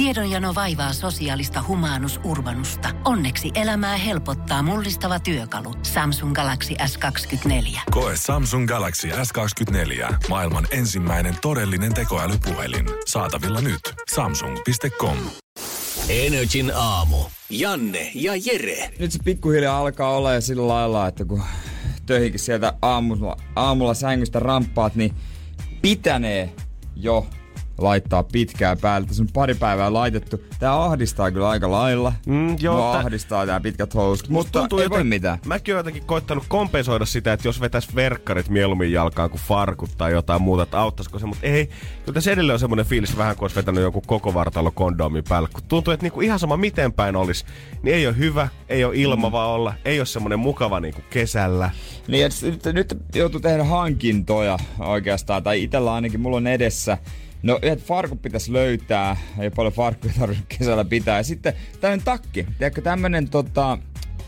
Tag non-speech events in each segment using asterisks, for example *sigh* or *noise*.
Tiedonjano vaivaa sosiaalista humanus urbanusta. Onneksi elämää helpottaa mullistava työkalu. Samsung Galaxy S24. Koe Samsung Galaxy S24. Maailman ensimmäinen todellinen tekoälypuhelin. Saatavilla nyt. Samsung.com. Energin aamu. Janne ja Jere. Nyt se pikkuhiljaa alkaa olla ja sillä lailla, että kun töihinkin sieltä aamulla, aamulla sängystä ramppaat, niin pitänee jo laittaa pitkää päälle. Tässä on pari päivää laitettu. Tää ahdistaa kyllä aika lailla. Mm, joo, Mua tää- ahdistaa tää pitkät housut, mutta tuntuu ei joten- voi mitään. Mäkin oon jotenkin koittanut kompensoida sitä, että jos vetäis verkkarit mieluummin jalkaan kuin farkut tai jotain muuta, että auttaisiko se, mutta ei. Kyllä tässä edelleen on semmoinen fiilis vähän kuin olisi vetänyt joku koko vartalo kondoomin päälle. Kun tuntuu, että niinku ihan sama miten päin olisi, niin ei ole hyvä, ei ole ilmava Mm. olla, ei ole semmoinen mukava niinku kesällä. Niin, et nyt, nyt joutuu tehdä hankintoja oikeastaan, tai itellä ainakin mulla on edessä. No, yhdet farkut pitäisi löytää, ei paljon farkkuja tarvitse kesällä pitää. Ja sitten tämmönen takki, tiedätkö tämmönen tota...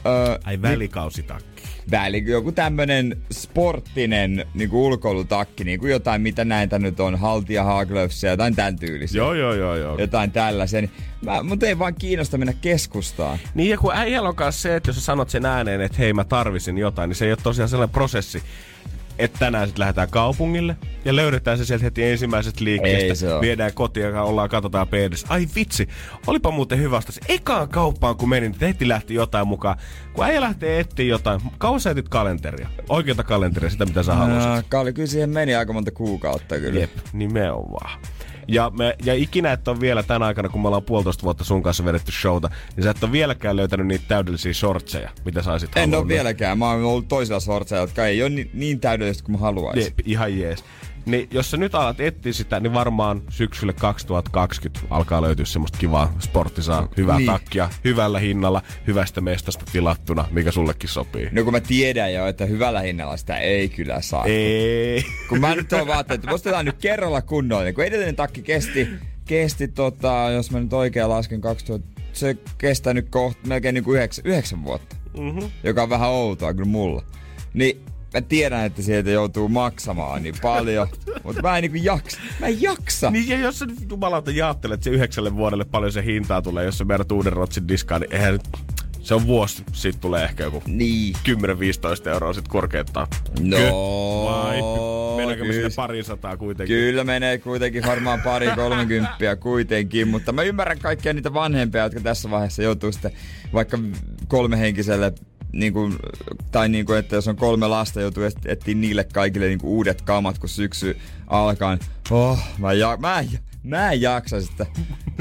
Öö, Ai välikausitakki. väli, joku tämmönen sporttinen niinku ulkoilutakki, niinku jotain mitä näitä nyt on, haltia, haaglöfsiä, jotain tän tyylisiä. Joo, joo, joo, joo. Jotain tällaisia. Niin mä, mut ei vaan kiinnosta mennä keskustaan. Niin ja kun äijällä on kanssa se, että jos sä sanot sen ääneen, että hei mä tarvisin jotain, niin se ei ole tosiaan sellainen prosessi, että tänään sitten lähdetään kaupungille ja löydetään se sieltä heti ensimmäisestä liikkeestä. Viedään kotiin ja ollaan, katsotaan peedessä. Ai vitsi, olipa muuten hyvä ostos. Ekaan kauppaan kun menin, niin heti lähti jotain mukaan. Kun äijä lähtee etsiä jotain, kauan sä etit kalenteria? Oikeata kalenteria, sitä mitä sä haluaisit. Ää, Kalli, kyllä siihen meni aika monta kuukautta kyllä. Jep, nimenomaan. Ja, me, ja ikinä et ole vielä tänä aikana, kun me ollaan puolitoista vuotta sun kanssa vedetty showta, niin sä et ole vieläkään löytänyt niitä täydellisiä shortseja, mitä sä olisit En halunnut. ole vieläkään. Mä oon ollut toisilla sortseilla, jotka ei ole niin, niin täydellistä kuin mä haluaisin. Jep, ihan jees. Niin jos sä nyt alat etsiä sitä, niin varmaan syksylle 2020 alkaa löytyä semmoista kivaa sporttisaa, hyvää Niin. takkia, hyvällä hinnalla, hyvästä mestasta tilattuna, mikä sullekin sopii. No kun mä tiedän jo, että hyvällä hinnalla sitä ei kyllä saa. Ei. Kun mä nyt oon vaatteet, että ostetaan nyt kerralla kunnolla. Niin kun edellinen takki kesti, kesti tota, jos mä nyt oikein lasken 2000, se kestää nyt kohta melkein niin kuin yhdeksän, yhdeksän vuotta. Mm-hmm. Joka on vähän outoa kyllä mulla. Niin mä tiedän, että sieltä joutuu maksamaan niin paljon, mutta mä en niinku jaksa. Mä en jaksa. Niin ja jos sä nyt jumalauta jaattelet se yhdeksälle vuodelle paljon se hintaa tulee, jos sä meidät uuden rotsin diskaan, niin eihän nyt- se on vuosi, sit tulee ehkä joku Niin. 10-15 euroa sit korkeintaan. No? Vai? Mennäänkö me sinne pariin sataa kuitenkin? Kyllä menee kuitenkin varmaan pari *laughs* kolmekymppiä kuitenkin, mutta mä ymmärrän kaikkia niitä vanhempia, jotka tässä vaiheessa joutuu sitten vaikka kolmehenkiselle niin kuin, tai niin kuin, että jos on kolme lasta, joutuu et- etsiä niille kaikille niin kuin uudet kamat, kun syksy alkaa. niin Oh, mä, ja, mä, mä en jaksa sitä.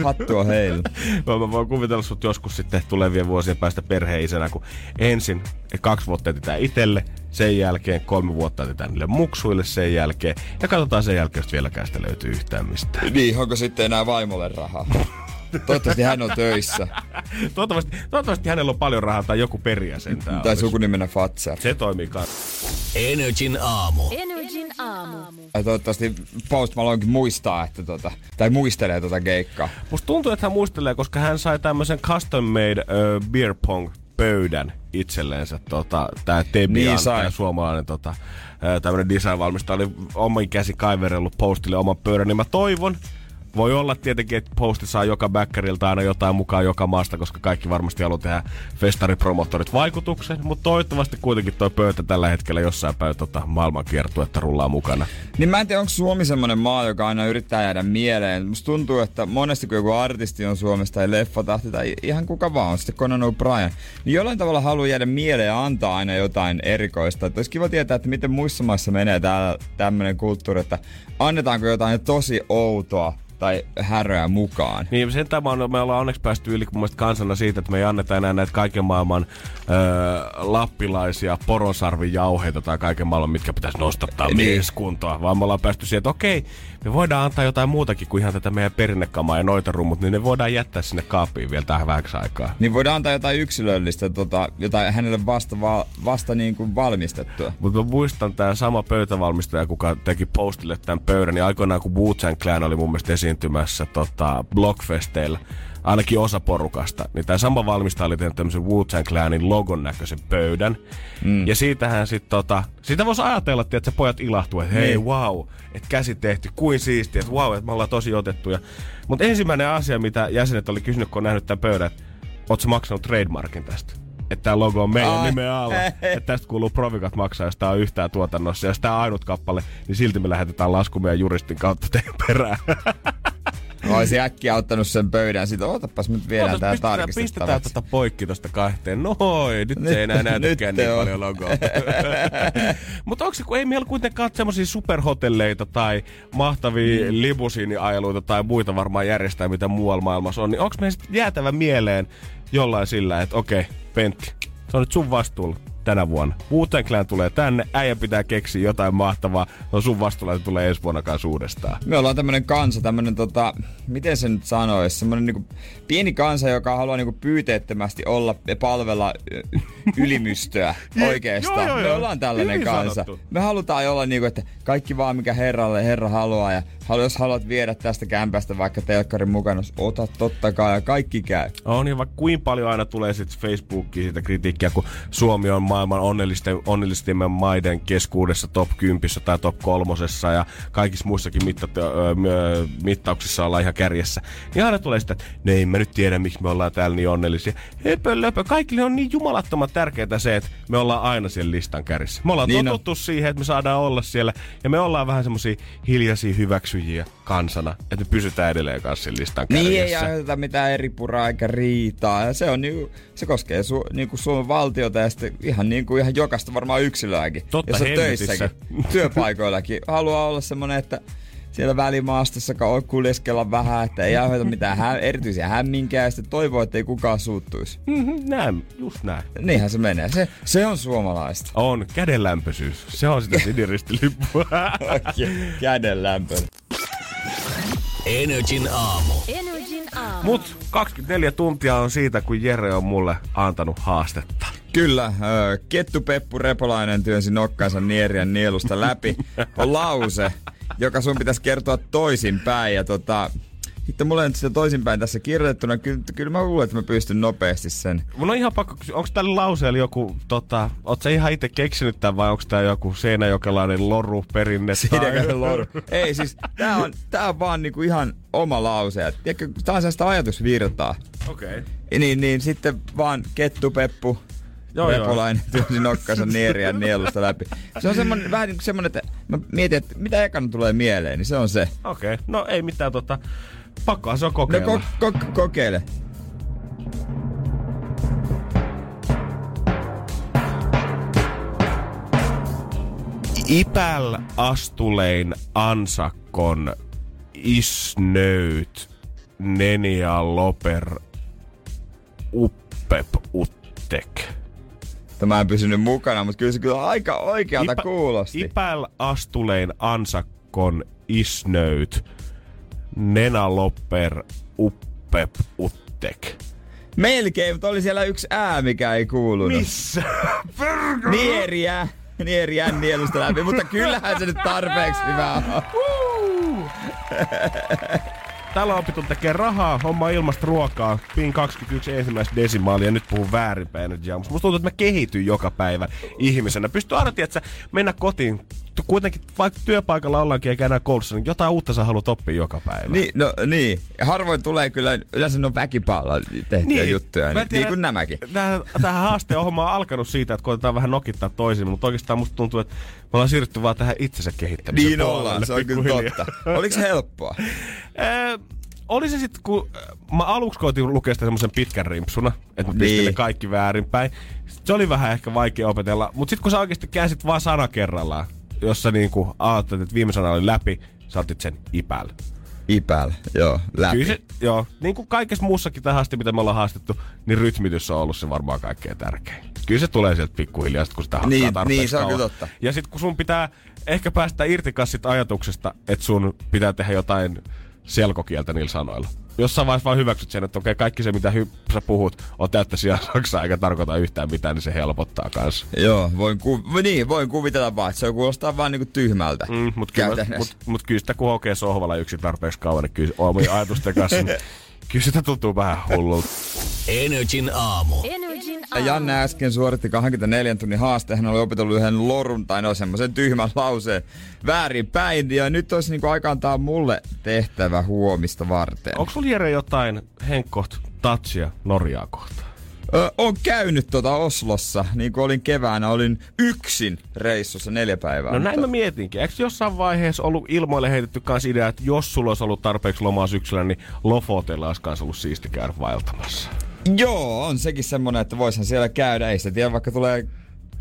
Hattua heille. *laughs* Mä, mä voin kuvitella sut joskus sitten tulevien vuosien päästä perheisänä, kun ensin kaksi vuotta etsitään itelle, sen jälkeen kolme vuotta etsitään niille muksuille sen jälkeen, ja katsotaan sen jälkeen, jos vieläkään sitä löytyy yhtään mistään. Niin, onko sitten enää vaimolle rahaa? *laughs* Toivottavasti hän on töissä. Toivottavasti, toivottavasti hänellä on paljon rahaa tai joku periä sentään. Tai olisi. sukunimenä Fatser. Se toimii kanssa. Energin aamu. Energin aamu. Ja toivottavasti Post Malonekin muistaa, että tota, tai muistelee tota keikkaa. Musta tuntuu, että hän muistelee, koska hän sai tämmöisen custom made uh, beer pong pöydän itselleensä. Tota, tää Tebian, Niin niin sai. tää suomalainen tota, tämmöinen design-valmistaja oli omin käsi kaiverellut postille oman pöydän, niin mä toivon, voi olla tietenkin, että posti saa joka backerilta aina jotain mukaan joka maasta, koska kaikki varmasti haluaa tehdä festaripromottorit vaikutuksen, mutta toivottavasti kuitenkin toi pöytä tällä hetkellä jossain päin tota maailmankiertuetta rullaa mukana. Niin mä en tiedä, onko Suomi semmonen maa, joka aina yrittää jäädä mieleen. Musta tuntuu, että monesti kun joku artisti on Suomesta tai leffatahti tai ihan kuka vaan on, sitten Conan O'Brien, niin jollain tavalla haluaa jäädä mieleen ja antaa aina jotain erikoista. Että olisi kiva tietää, että miten muissa maissa menee täällä tämmönen kulttuuri, että annetaanko jotain tosi outoa tai häröä mukaan. Niin sen tämä on, me ollaan onneksi päästy yli mun mielestä kansana siitä, että me ei anneta enää näitä kaiken maailman öö, lappilaisia poronsarvijauheita tai kaiken maailman, mitkä pitäisi nostattaa Niin. mieskuntoa, vaan me ollaan päästy siihen, että okei, me voidaan antaa jotain muutakin kuin ihan tätä meidän perinnekamaa ja noita rummut, niin ne voidaan jättää sinne kaappiin vielä tähän vähäksi aikaa. Niin voidaan antaa jotain yksilöllistä, tota, jotain hänelle vasta, va, vasta niin kuin valmistettua. Mutta mä muistan tämä sama pöytävalmistaja, kuka teki postille tämän pöydän, niin aikoinaan kun wu Clan oli mun mielestä esiintynyt esiintymässä tota, Blockfesteillä ainakin osa porukasta, niin tämä sama valmistaja oli tehnyt tämmöisen Wu-Tang Clanin logon näköisen pöydän. Mm. Ja siitähän sitten tota, siitä voisi ajatella, että pojat ilahtuu, että hei, niin. wow, että käsi tehty, kuin siistiä, että wow, että me ollaan tosi otettuja. Mutta ensimmäinen asia, mitä jäsenet oli kysynyt, kun on nähnyt tämän pöydän, että ootko maksanut trademarkin tästä? Että tämä logo on meidän Ai. nimen alla. *laughs* että tästä kuuluu provikat maksaa, jos tämä on yhtään tuotannossa. Ja jos tämä on ainut kappale, niin silti me lähetetään lasku meidän juristin kautta teidän perään. *laughs* Olisi äkkiä ottanut sen pöydän siitä, ootapas nyt vielä tää tarkistettavaksi. Pistetään tätä poikki tosta kahteen. Noi, nyt, nyt ei enää näytäkään niin on. paljon logoa. *laughs* Mutta onko se, kun ei meillä kuitenkaan semmoisia superhotelleita tai mahtavia mm. libusiiniajeluita tai muita varmaan järjestää, mitä muualla maailmassa on, niin onko meistä jäätävä mieleen jollain sillä, että okei, okay, Pentti, se on nyt sun vastuulla tänä vuonna. wu tulee tänne, äijä pitää keksiä jotain mahtavaa. No sun vastuulla se tulee ensi vuonna kanssa uudestaan. Me ollaan tämmönen kansa, tämmönen tota, miten se nyt sanoisi, semmonen niinku pieni kansa, joka haluaa niinku pyyteettömästi olla ja palvella ylimystöä *laughs* oikeastaan. joo, joo, joo. Me ollaan tällainen Hyvin kansa. Sanottu. Me halutaan olla niinku, että kaikki vaan mikä herralle herra haluaa ja jos haluat viedä tästä kämpästä vaikka telkkarin mukana, ota totta kai ja kaikki käy. On ja vaikka kuin paljon aina tulee sitten Facebookiin sitä kritiikkiä, kun Suomi on maailman onnellisten, maiden keskuudessa top 10 tai top 3 ja kaikissa muissakin mittat, ö, mittauksissa ollaan ihan kärjessä. Niin aina tulee sitä, että ne ei mä nyt tiedä, miksi me ollaan täällä niin onnellisia. Höpö, löpö. Kaikille on niin jumalattoman tärkeää se, että me ollaan aina siellä listan kärjessä. Me ollaan niin totuttu on. siihen, että me saadaan olla siellä ja me ollaan vähän semmosia hiljaisia hyväksyjiä kansana, että me pysytään edelleen kanssa listan kärjessä. Niin ei aiheuteta mitään eri puraa eikä riitaa. Ja se on niinku, se koskee su, niinku Suomen valtiota ja sitten ihan niinku ihan jokaista varmaan yksilöäkin. Totta jos on töissäkin, työpaikoillakin. Haluaa olla semmonen, että siellä välimaastossa kuljeskella vähän, että ei aiheuta mitään hä- erityisiä hämminkää ja sitten toivoo, että ei kukaan suuttuisi. Mm-hmm, näin, just näin. Niinhän se menee. Se, se on suomalaista. On, kädenlämpöisyys. Se on sitä siniristilippua. kädenlämpö. Energin aamu. Energin aamu. Mut 24 tuntia on siitä, kun Jere on mulle antanut haastetta. Kyllä, Kettu Peppu Repolainen työnsi nokkansa Nierien nielusta läpi. On lause, joka sun pitäisi kertoa toisinpäin. Ja tota, sitten mulla on sitä toisinpäin tässä kirjoitettuna. Kyllä, kyllä mä luulen, että mä pystyn nopeasti sen. Mun on ihan pakko kysyä, onko tällä lauseella joku, tota, oot sä ihan itse keksinyt tämän vai onko tää joku seinäjokelainen loru perinne? Seinäjokelainen loru. Ei siis, tää on, tää on vaan niinku ihan oma lause. Tiedätkö, tää on sellaista ajatusvirtaa. Okei. Okay. Niin, niin sitten vaan kettu, peppu, Joo, Repolainen työnsi nokkansa nieriä nielusta läpi. Se on semmonen, vähän niin kuin semmonen, että mä mietin, että mitä ekana tulee mieleen, niin se on se. Okei, okay. no ei mitään tota, pakkoa se on kokeilla. No ko- ko- kokeile. Ipäl astulein ansakon isnöyt nenia loper uppep uttek. Tämä en pysynyt mukana, mutta kyllä se kyllä aika oikealta Ipä, kuulosti. Ipäl astulein ansakon isnöyt Nena Lopper Uppep Uttek. Melkein, mutta oli siellä yksi ää, mikä ei kuulunut. Missä? *laughs* Nieriä. Nieriä nielusta läpi, mutta kyllähän se nyt tarpeeksi hyvä on. Tällä on opittu tekee rahaa, homma ilmasta ruokaa, pin 21 ensimmäistä desimaalia ja nyt puhun väärinpäin nyt Musta tuntuu, että mä kehityn joka päivä ihmisenä. Pystyy aina, että mennä kotiin, kuitenkin vaikka työpaikalla ollaankin eikä enää koulussa, niin jotain uutta sä haluat oppia joka päivä. Niin, no niin. Harvoin tulee kyllä, yleensä on väkipalla tehtyjä niin, juttuja, niin, tiedän, niin kuin nämäkin. Tähän, tähän haasteen on alkanut siitä, että koitetaan vähän nokittaa toisiin, mutta oikeastaan musta tuntuu, että ollaan siirrytty vaan tähän itsensä kehittämiseen. Niin ollaan, se on kyllä totta. Oliko se helppoa? *laughs* oli se sitten, kun mä aluksi koitin lukea sitä semmoisen pitkän rimpsuna, että mä pistin niin. kaikki väärinpäin. Se oli vähän ehkä vaikea opetella, mutta sitten kun sä oikeasti käsit vaan sana kerrallaan, jossa niinku ajattelit, että viime sana oli läpi, sä otit sen ipäl. Ipäl, joo, läpi. Kyllä se, joo, niin kuin kaikessa muussakin tähän asti, mitä me ollaan haastettu, niin rytmitys on ollut se varmaan kaikkein tärkein. Kyllä se tulee sieltä pikkuhiljaa, kun sitä niin, niin, se on kyllä totta. Ja sitten kun sun pitää ehkä päästä irti sit ajatuksesta, että sun pitää tehdä jotain selkokieltä niillä sanoilla. Jossain vaiheessa vaan hyväksyt sen, että okei, kaikki se mitä hy- sä puhut on täyttä sijaan saksaa eikä tarkoita yhtään mitään, niin se helpottaa kanssa. Joo, voin, ku- niin, voin kuvitella vaan, että se kuulostaa vaan niinku tyhmältä. Mm, mutta kyllä, mut, mut kyllä sitä kun hokee sohvalla yksin tarpeeksi kauan, niin kyllä omien ajatusten kanssa, niin *laughs* kyllä sitä tuntuu vähän hullulta. Energin aamu. Ja Janne äsken suoritti 24 tunnin haasteen. Hän oli opetellut yhden lorun tai no semmoisen tyhmän lauseen väärin päin. Ja nyt olisi niinku aika antaa mulle tehtävä huomista varten. Onko sulla Jere jotain henkkoht tatsia Norjaa kohtaan? Ö, on käynyt tuota Oslossa, niin kuin olin keväänä, olin yksin reissussa neljä päivää. No näin mutta- mä mietinkin. Eikö jossain vaiheessa ollut ilmoille heitetty kans idea, että jos sulla olisi ollut tarpeeksi lomaa syksyllä, niin Lofotella olisi kans ollut siisti käydä vaeltamassa? Joo, on sekin semmonen, että voisin siellä käydä. Ei sitä tiedä, vaikka tulee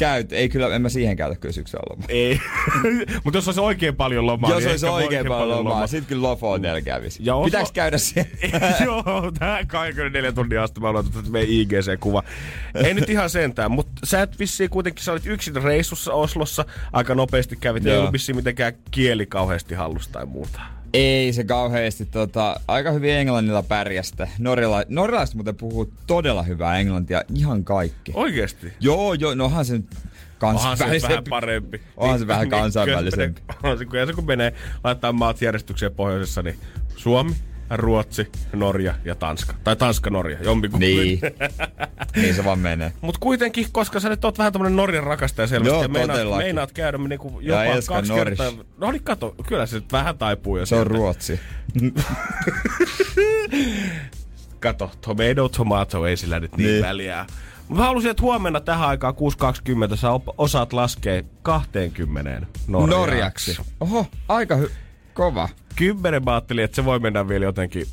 käyt. Ei kyllä, en mä siihen käytä kyllä syksyllä lomaa. Ei. *laughs* Mutta jos olisi oikein paljon lomaa, Jos niin olisi oikein ehkä paljon lomaa, sit kyllä Lofotel kävisi. Ja Pitääks käydä siellä? *laughs* Joo, tää 24 tunnin asti mä luotan että meidän IGC-kuva. Ei nyt ihan sentään, mutta sä et vissiin kuitenkin, sä olit yksin reissussa Oslossa, aika nopeasti kävit, ei ollut vissiin mitenkään kieli kauheasti hallussa tai muuta. Ei se kauheasti, tota, aika hyvin englannilla pärjästä. Norjala, norjalaiset muuten puhuu todella hyvää englantia, ihan kaikki. Oikeesti? Joo, joo, no onhan se nyt Onhan se kansainvälisempi. vähän parempi. Onhan se vähän se kansainvälisempi. menee- On se, kun, ja se kun menee laittaa maat järjestykseen pohjoisessa, niin Suomi, Ruotsi, Norja ja Tanska. Tai Tanska-Norja, jompikumpi. Niin. niin se vaan menee. Mut kuitenkin, koska sä nyt oot vähän tämmönen Norjan rakastaja selvästi, Joo, ja meinaat, meinaat käydä niinku jopa Elska kaksi Norris. kertaa. No niin, kato, kyllä se nyt vähän taipuu jo Se on sieltä. Ruotsi. *laughs* Kato, tomato, tomato, ei sillä nyt niin, niin. Väliä. Mä halusin, että huomenna tähän aikaan 6.20 sä osaat laskea 20 norjaksi. Norjaksi. Oho, aika hy- kova. Kymmenen mä ajattelin, että se voi mennä vielä jotenkin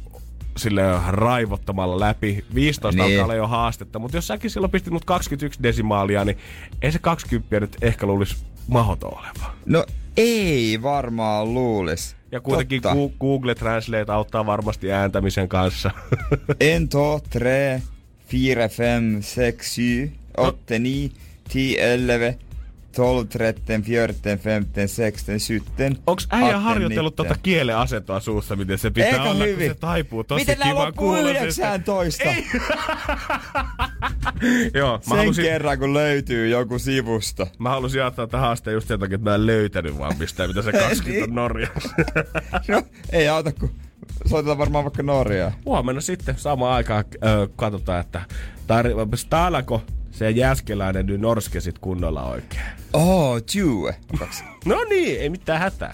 sille raivottamalla läpi. 15 Niin. alkaa jo haastetta, mutta jos säkin silloin pistit mut 21 desimaalia, niin ei se 20 nyt ehkä luulisi mahdoton oleva. No ei varmaan luulis. Ja kuitenkin Totta. Gu- Google Translate auttaa varmasti ääntämisen kanssa. *laughs* En, to, tre, fire, fem, sex, sy, åtte, ni, ti, eleve, tolv, tretten, fjorten, femten, sexten, sytten. Onks äijä harjoitellut nitten. tuota kielen asentoa suussa, miten se pitää Eikä olla, kun hyvin. se taipuu tosi Miten kiva loppuu kuuloisesti. 19? *laughs* Joo, mä Sen halusin, kerran, kun löytyy joku sivusta. mä halusin ottaa tähän haasteen just sen takia, että mä en löytänyt vaan mistään, mitä se *laughs* 20 on Norjassa. *laughs* No, ei auta, kun soitetaan varmaan vaikka Norjaa. Huomenna sitten samaan aikaan ö, katsotaan, että tar- se jäskeläinen nyt norske sit kunnolla oikein. Oh, tjue. *laughs* No niin, ei mitään hätää.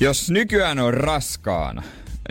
Jos nykyään on raskaana,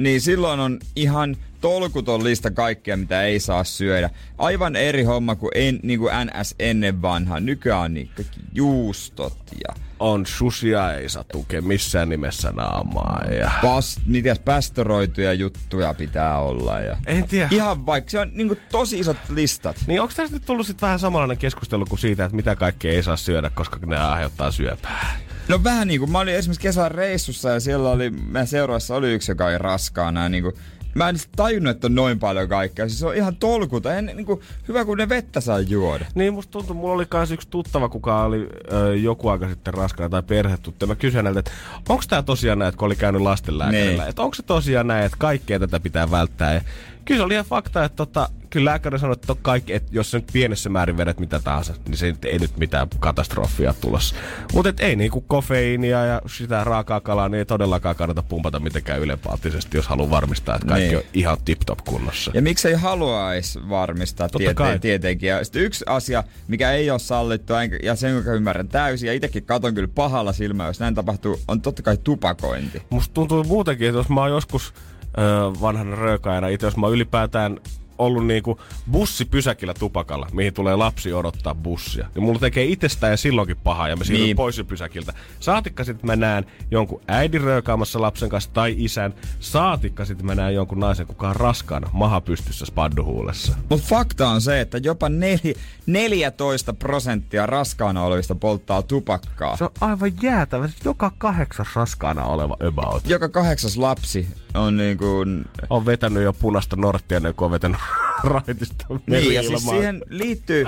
niin silloin on ihan tolkuton lista kaikkea, mitä ei saa syödä. Aivan eri homma kuin, en, niin kuin NS ennen vanhaa. Nykyään on niin kaikki juustot ja On susia ei saa tukea missään nimessä naamaa ja... past, mitäs pästoroituja juttuja pitää olla. Ja En tiedä. Ihan vaikka se on niin kuin tosi isot listat. Niin onko tästä nyt tullut sit vähän samanlainen keskustelu kuin siitä, että mitä kaikkea ei saa syödä, koska ne aiheuttaa syöpää? No vähän niin kuin, mä olin esimerkiksi kesän reissussa ja siellä oli, meidän seuraassa oli yksi, joka oli raskaana ja niin kuin, Mä en tajunnut, että on noin paljon kaikkea. Siis se on ihan tolkuta. En, niin kuin, hyvä, kun ne vettä saa juoda. Niin musta tuntuu, mulla oli kans yksi tuttava, kuka oli ö, joku aika sitten raskaana tai perhetuttu. Mä kysyin häneltä, että onko tää tosiaan näin, että kun oli käynyt lastenlääkärillä, Niin. että onko se tosiaan näin, että kaikkea tätä pitää välttää. Ja kyllä se oli ihan fakta, että tota, kyllä lääkäri sanoi, että kaikki, että jos sä nyt pienessä määrin vedät mitä tahansa, niin se ei nyt mitään katastrofia tulossa. Mutta ei niinku kofeiinia ja sitä raakaa kalaa, niin ei todellakaan kannata pumpata mitenkään ylenpalttisesti, jos haluaa varmistaa, että kaikki Niin. on ihan tip-top kunnossa. Ja miksei haluaisi varmistaa Totta tiete- kai. tietenkin. Ja sitten yksi asia, mikä ei ole sallittua, enkä- ja sen joka ymmärrän täysin, ja itsekin katon kyllä pahalla silmällä, jos näin tapahtuu, on totta kai tupakointi. Musta tuntuu muutenkin, että jos mä oon joskus ö, vanhana röökaajana, itse jos mä oon ylipäätään ollut niinku bussipysäkillä tupakalla, mihin tulee lapsi odottaa bussia. Ja mulla tekee itsestään ja silloinkin pahaa ja mä siirryn Niin. pois pysäkiltä. Saatikka sit mä näen jonkun äidin röökaamassa lapsen kanssa tai isän. Saatikka sit mä näen jonkun naisen, kuka on raskaana, maha pystyssä spadduhuulessa. Mutta fakta on se, että jopa neli, 14 prosenttia raskaana olevista polttaa tupakkaa. Se on aivan jäätävä. Joka kahdeksas raskaana oleva about. Joka kahdeksas lapsi on niin kuin... On vetänyt jo punaista norttia ennen kuin on vetänyt *laughs* raitista Niin, ja siis siihen liittyy,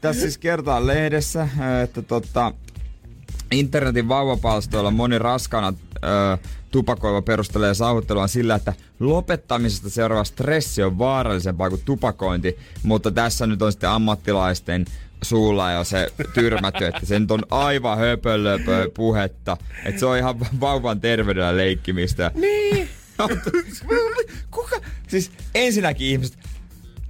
tässä siis kertaa lehdessä, että tota, Internetin vauvapalstoilla moni raskaana ö, tupakoiva perustelee sauhuttelua sillä, että lopettamisesta seuraava stressi on vaarallisempaa kuin tupakointi, mutta tässä nyt on sitten ammattilaisten suulla jo se tyrmätty, että se nyt on aivan höpölöpö puhetta, että se on ihan vauvan terveydellä leikkimistä. Niin. Kuka? Siis ensinnäkin ihmiset,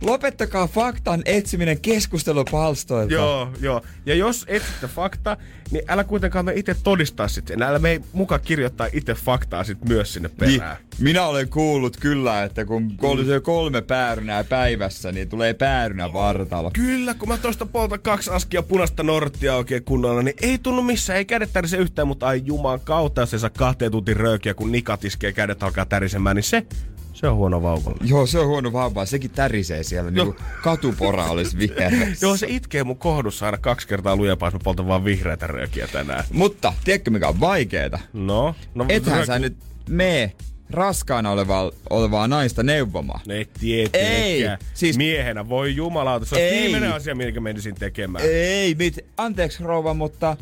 Lopettakaa faktan etsiminen keskustelupalstoilta. Joo, joo. Ja jos etsitte fakta, niin älä kuitenkaan me itse todistaa sitten. Älä me mukaan kirjoittaa itse faktaa sit myös sinne Niin, perään. minä olen kuullut kyllä, että kun syö kolme päärynää päivässä, niin tulee päärynä vartalo. Kyllä, kun mä tosta poltan kaksi askia punaista norttia oikein kunnolla, niin ei tunnu missään, ei kädet tärise yhtään, mutta ai juman kautta, jos ei saa kahteen tuntin röökiä, kun nikat iskee kädet alkaa tärisemään, niin se, se on huono vauvalle. Joo, se on huono vauva. Sekin tärisee siellä, niin kuin katupora olisi vieressä. Joo, se itkee mun kohdussa aina kaksi kertaa lujempaa, jos mä poltan vaan vihreätä röökiä tänään. Mutta, tiedätkö mikä on vaikeeta? No, no Ethän rööki- sä nyt mene raskaana olevaa, olevaa naista neuvomaan. Ne tietenkään. Ei, siis-. Miehenä, voi jumalauta, se on Ei. viimeinen asia, minkä menisin tekemään. Ei, mit, anteeksi rouva, mutta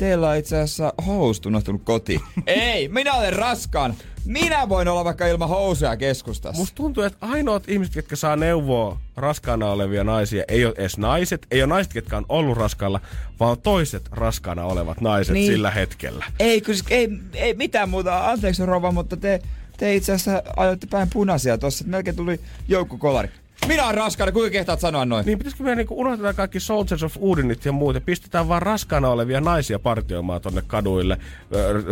teillä on itse asiassa housut unohtunut kotiin. *laughs* Ei, minä olen raskaan. Minä voin olla vaikka ilman housuja keskustassa. Musta tuntuu, että ainoat ihmiset, jotka saa neuvoa raskaana olevia naisia, ei ole edes naiset, ei ole naiset, jotka on ollut raskaalla, vaan toiset raskaana olevat naiset Niin. sillä hetkellä. Ei, kun siis, ei, ei mitään muuta. Anteeksi rouva, mutta te, te itse asiassa ajoitte päin punaisia tossa. Melkein tuli joukkokolari. Minä olen raskaana, kuinka kehtaat sanoa noin? Niin pitäisikö meidän niinku unohtaa kaikki Soldiers of Udinit ja muut ja pistetään vaan raskaana olevia naisia partioimaan tonne kaduille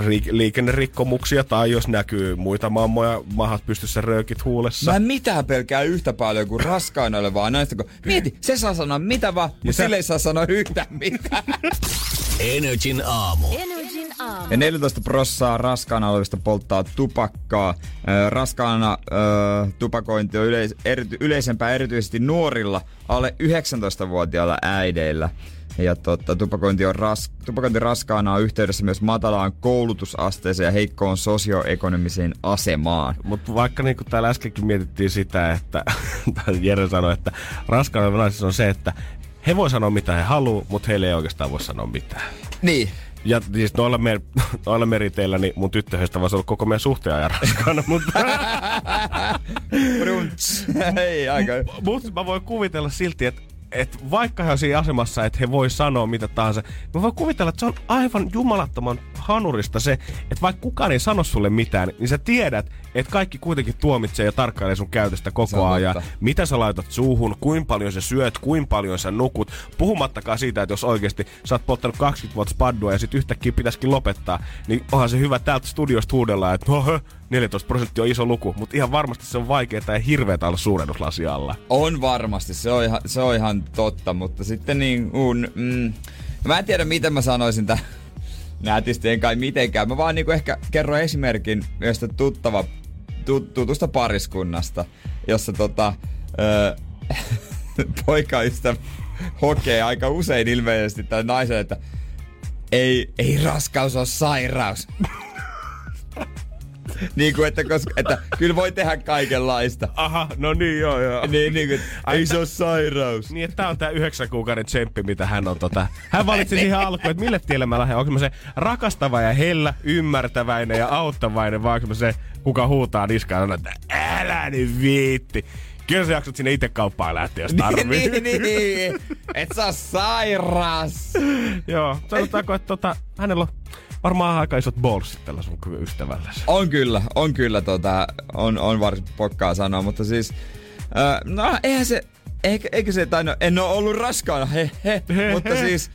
ri- liikennerikkomuksia tai jos näkyy muita mammoja, mahat pystyssä röökit huulessa. Mä en mitään pelkää yhtä paljon kuin raskaana olevaa naista, kun mieti, se saa sanoa mitä vaan, mutta sä- sille ei saa sanoa yhtään mitään. Energin aamu. Energin aamu. Ja 14 prossaa raskaana olevista polttaa tupakkaa. Raskaana ö, tupakointi on yleis- erity- yleisempää erityisesti nuorilla alle 19-vuotiailla äideillä. Ja totta, tupakointi, on ras, tupakointi raskaana on yhteydessä myös matalaan koulutusasteeseen ja heikkoon sosioekonomiseen asemaan. Mutta vaikka niin kuin täällä äskenkin mietittiin sitä, että *laughs* Jere sanoi, että raskaana naisissa on se, että he voi sanoa mitä he haluaa, mutta heille ei oikeastaan voi sanoa mitään. Niin. Ja siis noilla, mer- *laughs* noilla meriteillä, niin mun tyttöyhdestä voisi olla koko meidän suhteen ajan raskaana, *laughs* mutta. *laughs* Ei, aika. mut mä voin kuvitella silti, että et vaikka he on siinä asemassa, että he voi sanoa mitä tahansa, mä voin kuvitella, että se on aivan jumalattoman hanurista se, että vaikka kukaan ei sano sulle mitään, niin sä tiedät, että kaikki kuitenkin tuomitsee ja tarkkailee sun käytöstä koko ajan. Mitä sä laitat suuhun, kuinka paljon sä syöt, kuinka paljon sä nukut. Puhumattakaan siitä, että jos oikeasti sä oot polttanut 20 vuotta spaddua ja sit yhtäkkiä pitäisikin lopettaa, niin onhan se hyvä täältä studiosta huudella, että no, hö, 14 prosenttia on iso luku, mutta ihan varmasti se on vaikeaa ja hirveetä olla suurennuslasi alla. On varmasti, se on ihan, se on ihan totta, mutta sitten niin kun, mm, mä en tiedä miten mä sanoisin tää nätisti, en kai mitenkään. Mä vaan niinku ehkä kerron esimerkin yhdestä tuttava, tu, tutusta pariskunnasta, jossa tota, ö, *laughs* poikaystävä hokee aika usein ilmeisesti tämän naisen, että ei, ei raskaus ole sairaus. *laughs* niin kuin, että, koska, että kyllä voi tehdä kaikenlaista. Aha, no niin joo joo. Niin, niin kuin, ei se ole sairaus. Niin, että tää on tää yhdeksän kuukauden tsemppi, mitä hän on tota... Hän valitsi siihen alkuun, että mille tielle mä lähden. Onko mä se rakastava ja hellä, ymmärtäväinen ja auttavainen, vai onko mä se, kuka huutaa niskaan, että älä nyt viitti. Kyllä sä jaksat sinne itse kauppaan lähteä, jos tarvii. niin, niin, niin. Et sä oo sairas. Joo, sanotaanko, että tota, hänellä on varmaan aika isot ballsit tällä sun ystävällä. On kyllä, on kyllä tota, on, on varsin pokkaa sanoa, mutta siis, äh, no eihän se, eikä, eikä se tainnut, en oo ollut raskaana, he, he, He, mutta he. siis,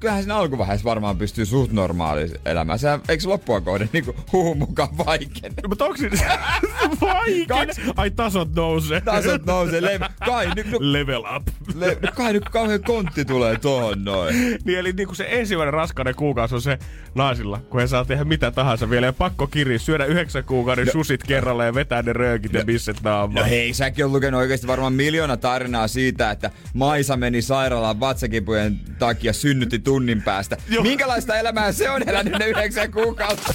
kyllähän siinä alkuvaiheessa varmaan pystyy suht normaaliin elämään. Sehän, eikö se loppua kohden niinku huhun mukaan vaikene? Mutta onko se *laughs* vaikea? Kaksi. Ai tasot nousee. Tasot nousee, le- kai nyt, no, Level up. le- kai nyt kauhean kontti tulee tohon noin. Niin eli niinku se ensimmäinen raskauden kuukausi on se naisilla, kun he saa tehdä mitä tahansa vielä ja pakko kiri, syödä yhdeksän kuukauden no. susit kerralla ja vetää ne röökit ja bisset naamaan. No hei, säkin on lukenut oikeasti varmaan miljoona tarinaa siitä, että Maisa meni sairaalaan vatsakipujen takia synnytti tunnin päästä. Joo. Minkälaista elämää se on elänyt ne yhdeksän kuukautta?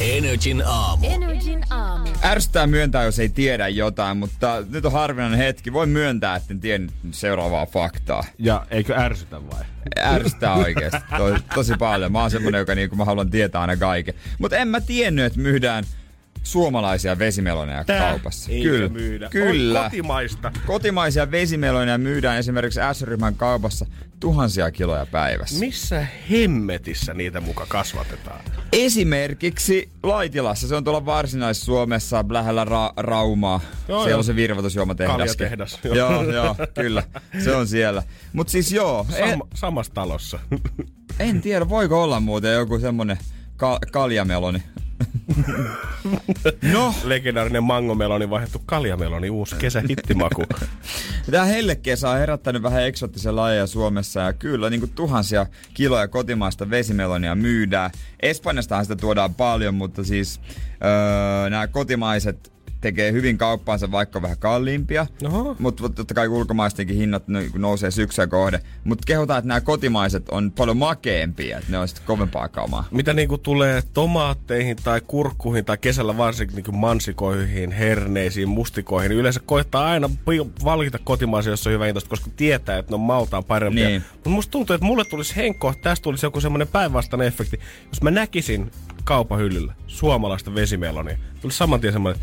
Energin aamu. Energin aamu. Ärsyttää myöntää, jos ei tiedä jotain, mutta nyt on harvinainen hetki. Voin myöntää, että en tiennyt seuraavaa faktaa. Ja eikö ärsytä vai? Ärsyttää *laughs* oikeesti to, tosi paljon. Mä oon semmonen, joka niinku, mä haluan tietää aina kaiken. Mutta en mä tiennyt, että myydään suomalaisia vesimeloneja kaupassa. Eikä Kyllä. myydä. Kyllä. On kotimaista. Kotimaisia vesimeloneja myydään esimerkiksi S-ryhmän kaupassa tuhansia kiloja päivässä. Missä hemmetissä niitä muka kasvatetaan? Esimerkiksi Laitilassa, se on tuolla Varsinais-Suomessa lähellä Ra- Raumaa. Joo, siellä joo. on se virvoitusjuomatehdas. Kaljatehdas, joo. joo, joo, kyllä. Se on siellä. Mutta siis joo, en, Sam- samassa talossa. en tiedä, voiko olla muuten joku semmonen ka- kaljameloni. *laughs* no, Legendaarinen mangomeloni vaihdettu kaljameloni, uusi kesähittimaku. *laughs* Tämä hellekesä on herättänyt vähän eksoottisia lajeja Suomessa ja kyllä niin kuin tuhansia kiloja kotimaista vesimelonia myydään. Espanjastahan sitä tuodaan paljon, mutta siis öö, nämä kotimaiset tekee hyvin kauppaansa vaikka vähän kalliimpia, mutta totta kai ulkomaistenkin hinnat no- nousee syksyä kohde. Mutta kehotaan, että nämä kotimaiset on paljon makeempia, että ne on sitten kovempaa kaumaa. Mitä niinku tulee tomaatteihin tai kurkkuihin tai kesällä varsinkin niinku mansikoihin, herneisiin, mustikoihin, niin yleensä koittaa aina valita kotimaisia, jos on hyvä hintaista, koska tietää, että ne on maltaan parempia. Niin. Mutta musta tuntuu, että mulle tulisi henkko, että tästä tulisi joku semmoinen päinvastainen efekti. Jos mä näkisin kaupan hyllyllä suomalaista vesimelonia, tulisi saman tien semmoinen,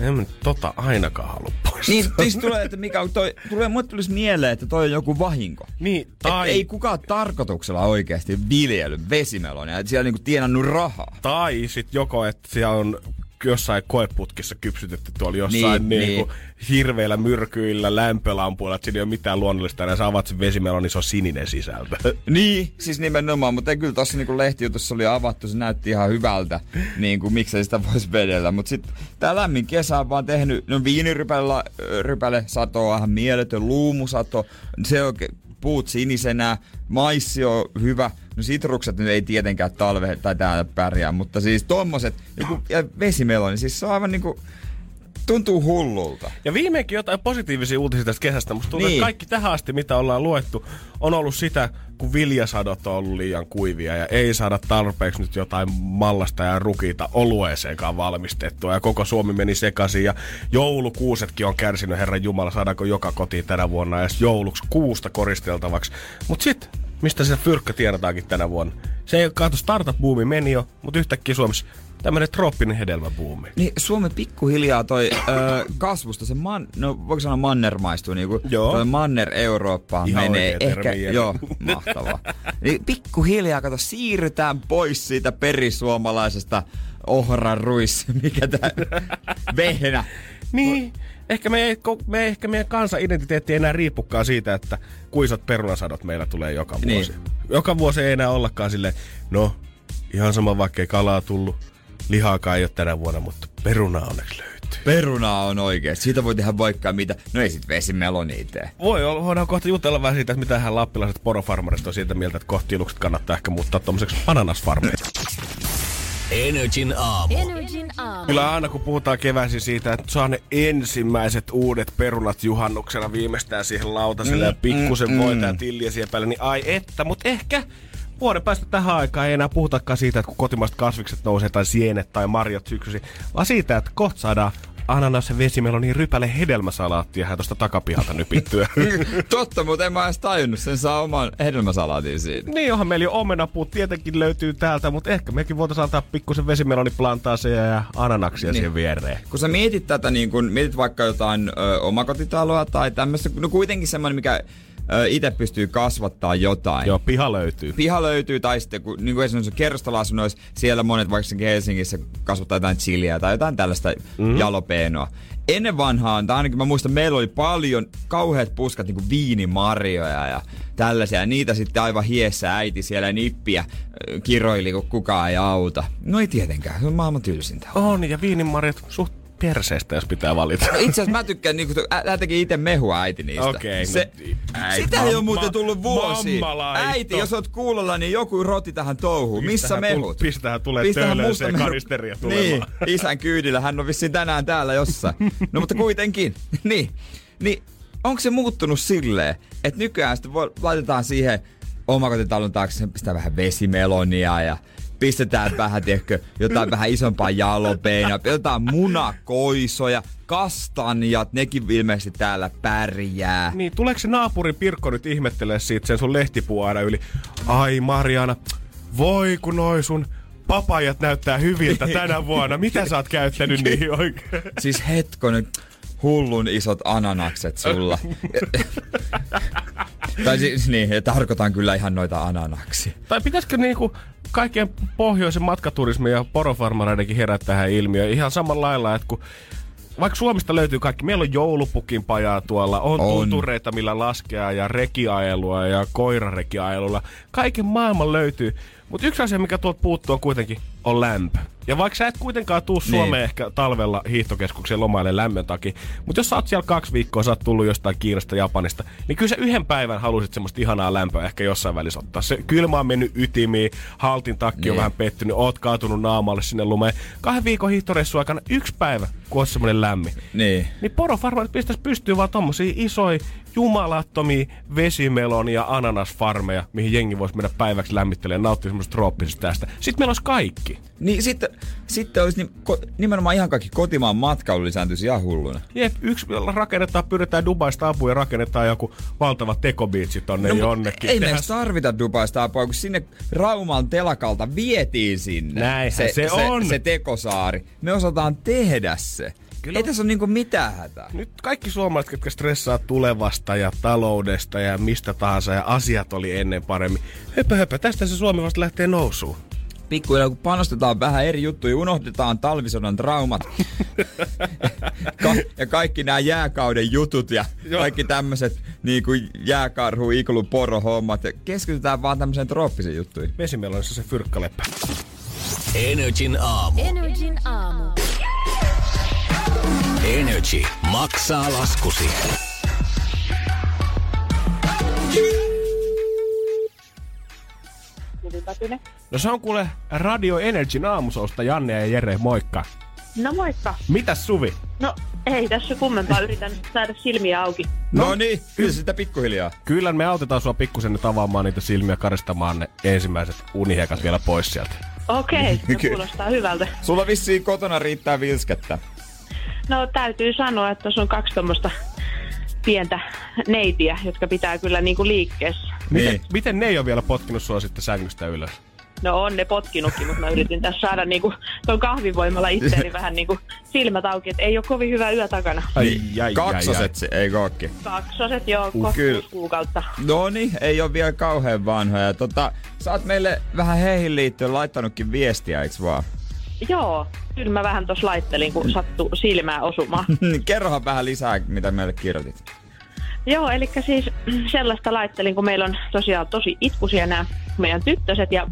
en mä tota ainakaan halua pois. Niin, siis tulee, että mikä on toi, tulee, mulle tulisi mieleen, että toi on joku vahinko. niin Tai... tai, ei kukaan tarkoituksella oikeasti viljely vesimelonia, että siellä on niinku tienannut rahaa. tai sit joko, että siellä on jossain koeputkissa kypsytetty tuolla jossain Niin, niin, niin. niin. hirveillä myrkyillä, lämpölampuilla, että siinä ei ole mitään luonnollista, ja sä avaat sen vesimelon, niin se on sininen sisältö. *laughs* Niin, siis nimenomaan, mutta kyllä tuossa niinku lehtijutussa oli avattu, se näytti ihan hyvältä, niin kuin miksei sitä voisi vedellä. Mutta sitten tää lämmin kesä on vaan tehnyt, no viinirypäle rypäle sato on ihan mieletön, luumusato, se on puut sinisenä, maissi on hyvä, no sitrukset nyt ei tietenkään talve tai täällä pärjää, mutta siis tommoset, joku, ja vesimeloni, siis se on aivan niinku, tuntuu hullulta. Ja viimeinkin jotain positiivisia uutisia tästä kesästä. Musta tuntuu, Niin. että kaikki tähän asti, mitä ollaan luettu, on ollut sitä, kun viljasadot on ollut liian kuivia ja ei saada tarpeeksi nyt jotain mallasta ja rukiita olueeseenkaan valmistettua. Ja koko Suomi meni sekaisin ja joulukuusetkin on kärsinyt, Herran Jumala, saadaanko joka kotiin tänä vuonna edes jouluksi kuusta koristeltavaksi. Mut sit, mistä se fyrkkä tienataankin tänä vuonna? Se ei kato startup-buumi meni jo, mutta yhtäkkiä Suomessa tämmönen trooppinen hedelmäbuumi. Niin Suomi pikkuhiljaa toi ö, kasvusta, se man, no voiko sanoa mannermaistuu, niinku Joo. toi manner Eurooppaan Ihan menee ehkä, joo, mahtavaa. *laughs* Niin pikkuhiljaa, kato, siirrytään pois siitä perisuomalaisesta ohran ruis, mikä tää *laughs* vehnä. Niin. Ehkä, me ei, me ehkä meidän kansan-identiteetti ei enää riippukaan siitä, että kuisat perunasadot meillä tulee joka vuosi. Niin. Joka vuosi ei enää ollakaan silleen, no ihan sama vaikka ei kalaa tullut, lihaakaan ei ole tänä vuonna, mutta peruna onneksi löytyy. Peruna on oikeesti, siitä voi tehdä vaikka mitä. No ei sit vesimeloni tee. Voi olla, voidaan kohta jutella vähän siitä, että mitä hän lappilaiset porofarmarit on siitä mieltä, että kohtiilukset kannattaa ehkä muuttaa tommoseksi ananasfarmeiksi. *laughs* Energin aamu. Energin aamu. Kyllä aina kun puhutaan keväisin siitä, että saa ne ensimmäiset uudet perunat juhannuksena viimeistään siihen lautaselle ja pikkusen voita ja tilliä siihen päälle, niin ai että, mutta ehkä vuoden päästä tähän aikaan ei enää puhutakaan siitä, että kun kotimaiset kasvikset nousee tai sienet tai marjat syksysi, vaan siitä, että kohta saadaan ananas ja vesimeloni rypäle hedelmäsalaattia hän tuosta takapihalta nypittyä. *laughs* Totta, mutta en mä edes tajunnut, sen saa oman hedelmäsalaatin siitä. niin onhan meillä jo omenapuut tietenkin löytyy täältä, mutta ehkä mekin voitaisiin antaa pikkusen vesimeloniplantaaseja ja ananaksia Niin. siihen viereen. kun sä mietit tätä, niin kun mietit vaikka jotain ö, omakotitaloa tai tämmöistä, no kuitenkin semmoinen, mikä itse pystyy kasvattaa jotain. Joo, piha löytyy. Piha löytyy, tai sitten kun, niin kuin esimerkiksi kerrostaloasunnoissa, siellä monet vaikka Helsingissä kasvattaa jotain chiliä tai jotain tällaista mm. jalopeenoa. Ennen vanhaan, tai ainakin mä muistan, meillä oli paljon kauheat puskat, niin kuin viinimarjoja ja tällaisia. Ja niitä sitten aivan hiessä äiti siellä nippiä kiroili, kun kukaan ei auta. No ei tietenkään, se on maailman tylsintä. On, ja viinimarjat suht perseestä, jos pitää valita. No Itse asiassa mä tykkään, niinku, ä- ä teki itse mehua äiti niistä. Okei, Se, no, äiti, sitä ei ole muuten tullut vuosi. Äiti, jos oot kuulolla, niin joku roti tähän touhuun. Missä mehut? tul- pistähän tulee Pistähän töölöiseen musta mehu- kanisteria tulemaan. Niin, isän kyydillä. Hän on vissiin tänään täällä jossain. No mutta kuitenkin. *laughs* niin, niin onko se muuttunut silleen, että nykyään sitten voi, laitetaan siihen omakotitalon taakse, pistää vähän vesimelonia ja pistetään vähän, tiedätkö, jotain *laughs* vähän isompaa jalopeina, jotain munakoisoja, kastanjat, nekin ilmeisesti täällä pärjää. Niin, tuleeko se naapurin Pirkko nyt ihmettelee siitä sen sun lehtipuu aina yli? Ai Mariana, voi kun noi sun papajat näyttää hyviltä tänä vuonna. Mitä sä oot käyttänyt niihin oikein? Siis hetkonen, hullun isot ananakset sulla. *laughs* tai siis niin, tarkoitan kyllä ihan noita ananaksia. Tai pitäisikö niinku kaikkien pohjoisen matkaturismin ja porofarmareidenkin herätä tähän ilmiöön ihan samalla lailla, että kun vaikka Suomesta löytyy kaikki, meillä on joulupukin pajaa tuolla, on, On. tuntureita millä laskea ja rekiajelua ja koirarekiajelulla. Kaiken maailman löytyy. Mutta yksi asia, mikä tuolta puuttuu on kuitenkin, on lämpö. Ja vaikka sä et kuitenkaan tuu Suomeen Niin. ehkä talvella hiihtokeskukseen lomaille lämmön takia, mutta jos sä oot siellä kaksi viikkoa, sä oot tullut jostain Kiinasta, Japanista, niin kyllä sä yhden päivän halusit semmoista ihanaa lämpöä ehkä jossain välissä ottaa. Se kylmä on mennyt ytimiin, haltin takki on Niin. vähän pettynyt, oot kaatunut naamalle sinne lumeen. Kahden viikon hiihtoreissun aikana yksi päivä, kun on semmoinen lämmin. Niin. Niin porofarmarit pistäisi pystyy vaan tommosia isoja jumalattomia vesimelon ja ananasfarmeja, mihin jengi voisi mennä päiväksi lämmittelemään ja nauttia semmoista trooppisesta tästä. Sitten meillä olisi kaikki. Niin sitten, sitten olisi ni, ko, nimenomaan ihan kaikki kotimaan matkailu lisääntyisi ihan hulluna. Jep, yksi rakennetaan, pyydetään Dubaista apua ja rakennetaan joku valtava tekobiitsi tonne no, jonnekin. Ei me edes tarvita Dubaista apua, kun sinne Rauman telakalta vietiin sinne. Näinhän se se, on. Se tekosaari. Me osataan tehdä se. Kyllä. Ei tässä ole niinku mitään hätää. Nyt kaikki suomalaiset, jotka stressaa tulevasta ja taloudesta ja mistä tahansa ja asiat oli ennen paremmin. Höpö höpö, tästä se Suomi vasta lähtee nousuun. Pikkuhiljaa kun panostetaan vähän eri juttuja, unohdetaan talvisodan traumat *laughs* Ka- ja kaikki nämä jääkauden jutut ja Joo. kaikki tämmöiset niin kuin jääkarhu, iklu, poro hommat ja keskitytään vaan tämmöiseen trooppisiin juttuihin. Vesimelonissa se fyrkkaleppä. Energin aamu. Energin aamu. Energy maksaa laskusi. No se on kuule Radio Energy aamusousta Janne ja Jere, moikka. No moikka. Mitäs Suvi? No ei tässä kummempaa, yritän saada silmiä auki. No niin, kyllä sitä pikkuhiljaa. Kyllä me autetaan sua pikkusen nyt avaamaan niitä silmiä, karistamaan ne ensimmäiset unihiekat vielä pois sieltä. Okei, okay, Kyllä. kuulostaa hyvältä. Sulla vissiin kotona riittää vilskettä. No täytyy sanoa, että se on kaksi tuommoista pientä neitiä, jotka pitää kyllä niinku liikkeessä. Miten, Niin. miten ne ei ole vielä potkinut sua sitten sängystä ylös? No on ne potkinutkin, mutta mä yritin tässä saada niinku ton kahvivoimalla itseäni *laughs* vähän niinku silmät auki, että ei ole kovin hyvä yö takana. Ai, Niin, ai, Kaksoset se, ei kokki. Kaksoset jo Uh, kyllä. kuukautta. No niin, ei ole vielä kauhean vanhoja. Tota, sä oot meille vähän heihin liittyen laittanutkin viestiä, eiks vaan? Joo, kyllä mä vähän tuossa laittelin, kun sattuu silmää osumaan. *laughs* Kerrohan vähän lisää, mitä meille kirjoitit. Joo, eli siis sellaista laittelin, kun meillä on tosiaan tosi itkusia nämä meidän tyttöset ja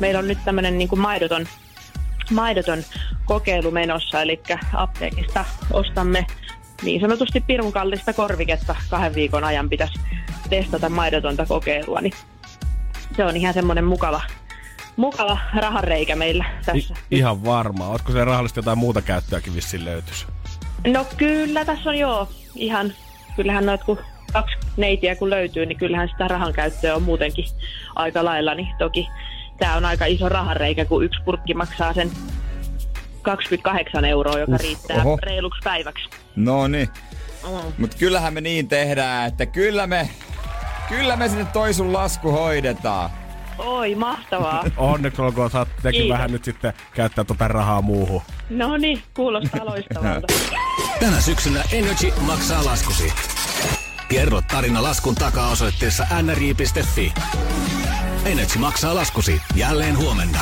meillä on nyt tämmöinen niin kuin maidoton, maidoton kokeilu menossa, eli apteekista ostamme niin sanotusti pirun kallista korviketta kahden viikon ajan pitäisi testata maidotonta kokeilua, niin se on ihan semmoinen mukava, mukava rahareikä meillä tässä. I- ihan varma. Ootko se rahallisesti jotain muuta käyttöäkin vissiin löytys? No kyllä tässä on joo ihan, kyllähän noit kun kaksi neitiä kun löytyy, niin kyllähän sitä rahan käyttöä on muutenkin aika lailla, niin toki tämä on aika iso rahareikä, kun yksi purkki maksaa sen 28 euroa, joka Uff, riittää oho. reiluksi päiväksi. No niin. Mm. Mut kyllähän me niin tehdään, että kyllä me, kyllä me sinne toi sun lasku hoidetaan. Oi, mahtavaa. *laughs* Onneksi olkoon, saat tekin vähän nyt sitten käyttää tota rahaa muuhun. No niin, kuulostaa loistavalta. *laughs* Tänä syksynä Energy maksaa laskusi. Kerro tarina laskun takaa osoitteessa nri.fi. Energy maksaa laskusi jälleen huomenna.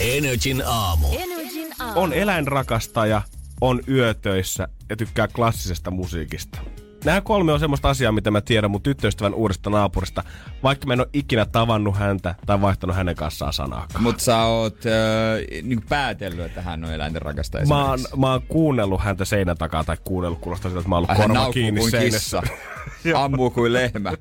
Energin aamu. Energin aamu. On eläinrakastaja, on yötöissä ja tykkää klassisesta musiikista. Nämä kolme on semmoista asiaa, mitä mä tiedän mun tyttöystävän uudesta naapurista, vaikka mä en ole ikinä tavannut häntä tai vaihtanut hänen kanssaan sanaakaan. Mut sä oot äh, niin päätellyt, että hän on eläinten rakastaja Mä oon, mä oon kuunnellut häntä seinän takaa tai kuunnellut, kuulostaa siltä, että mä oon ollut Hän korva kiinni kuin seinässä. kissa. *laughs* Ammuu kuin lehmä.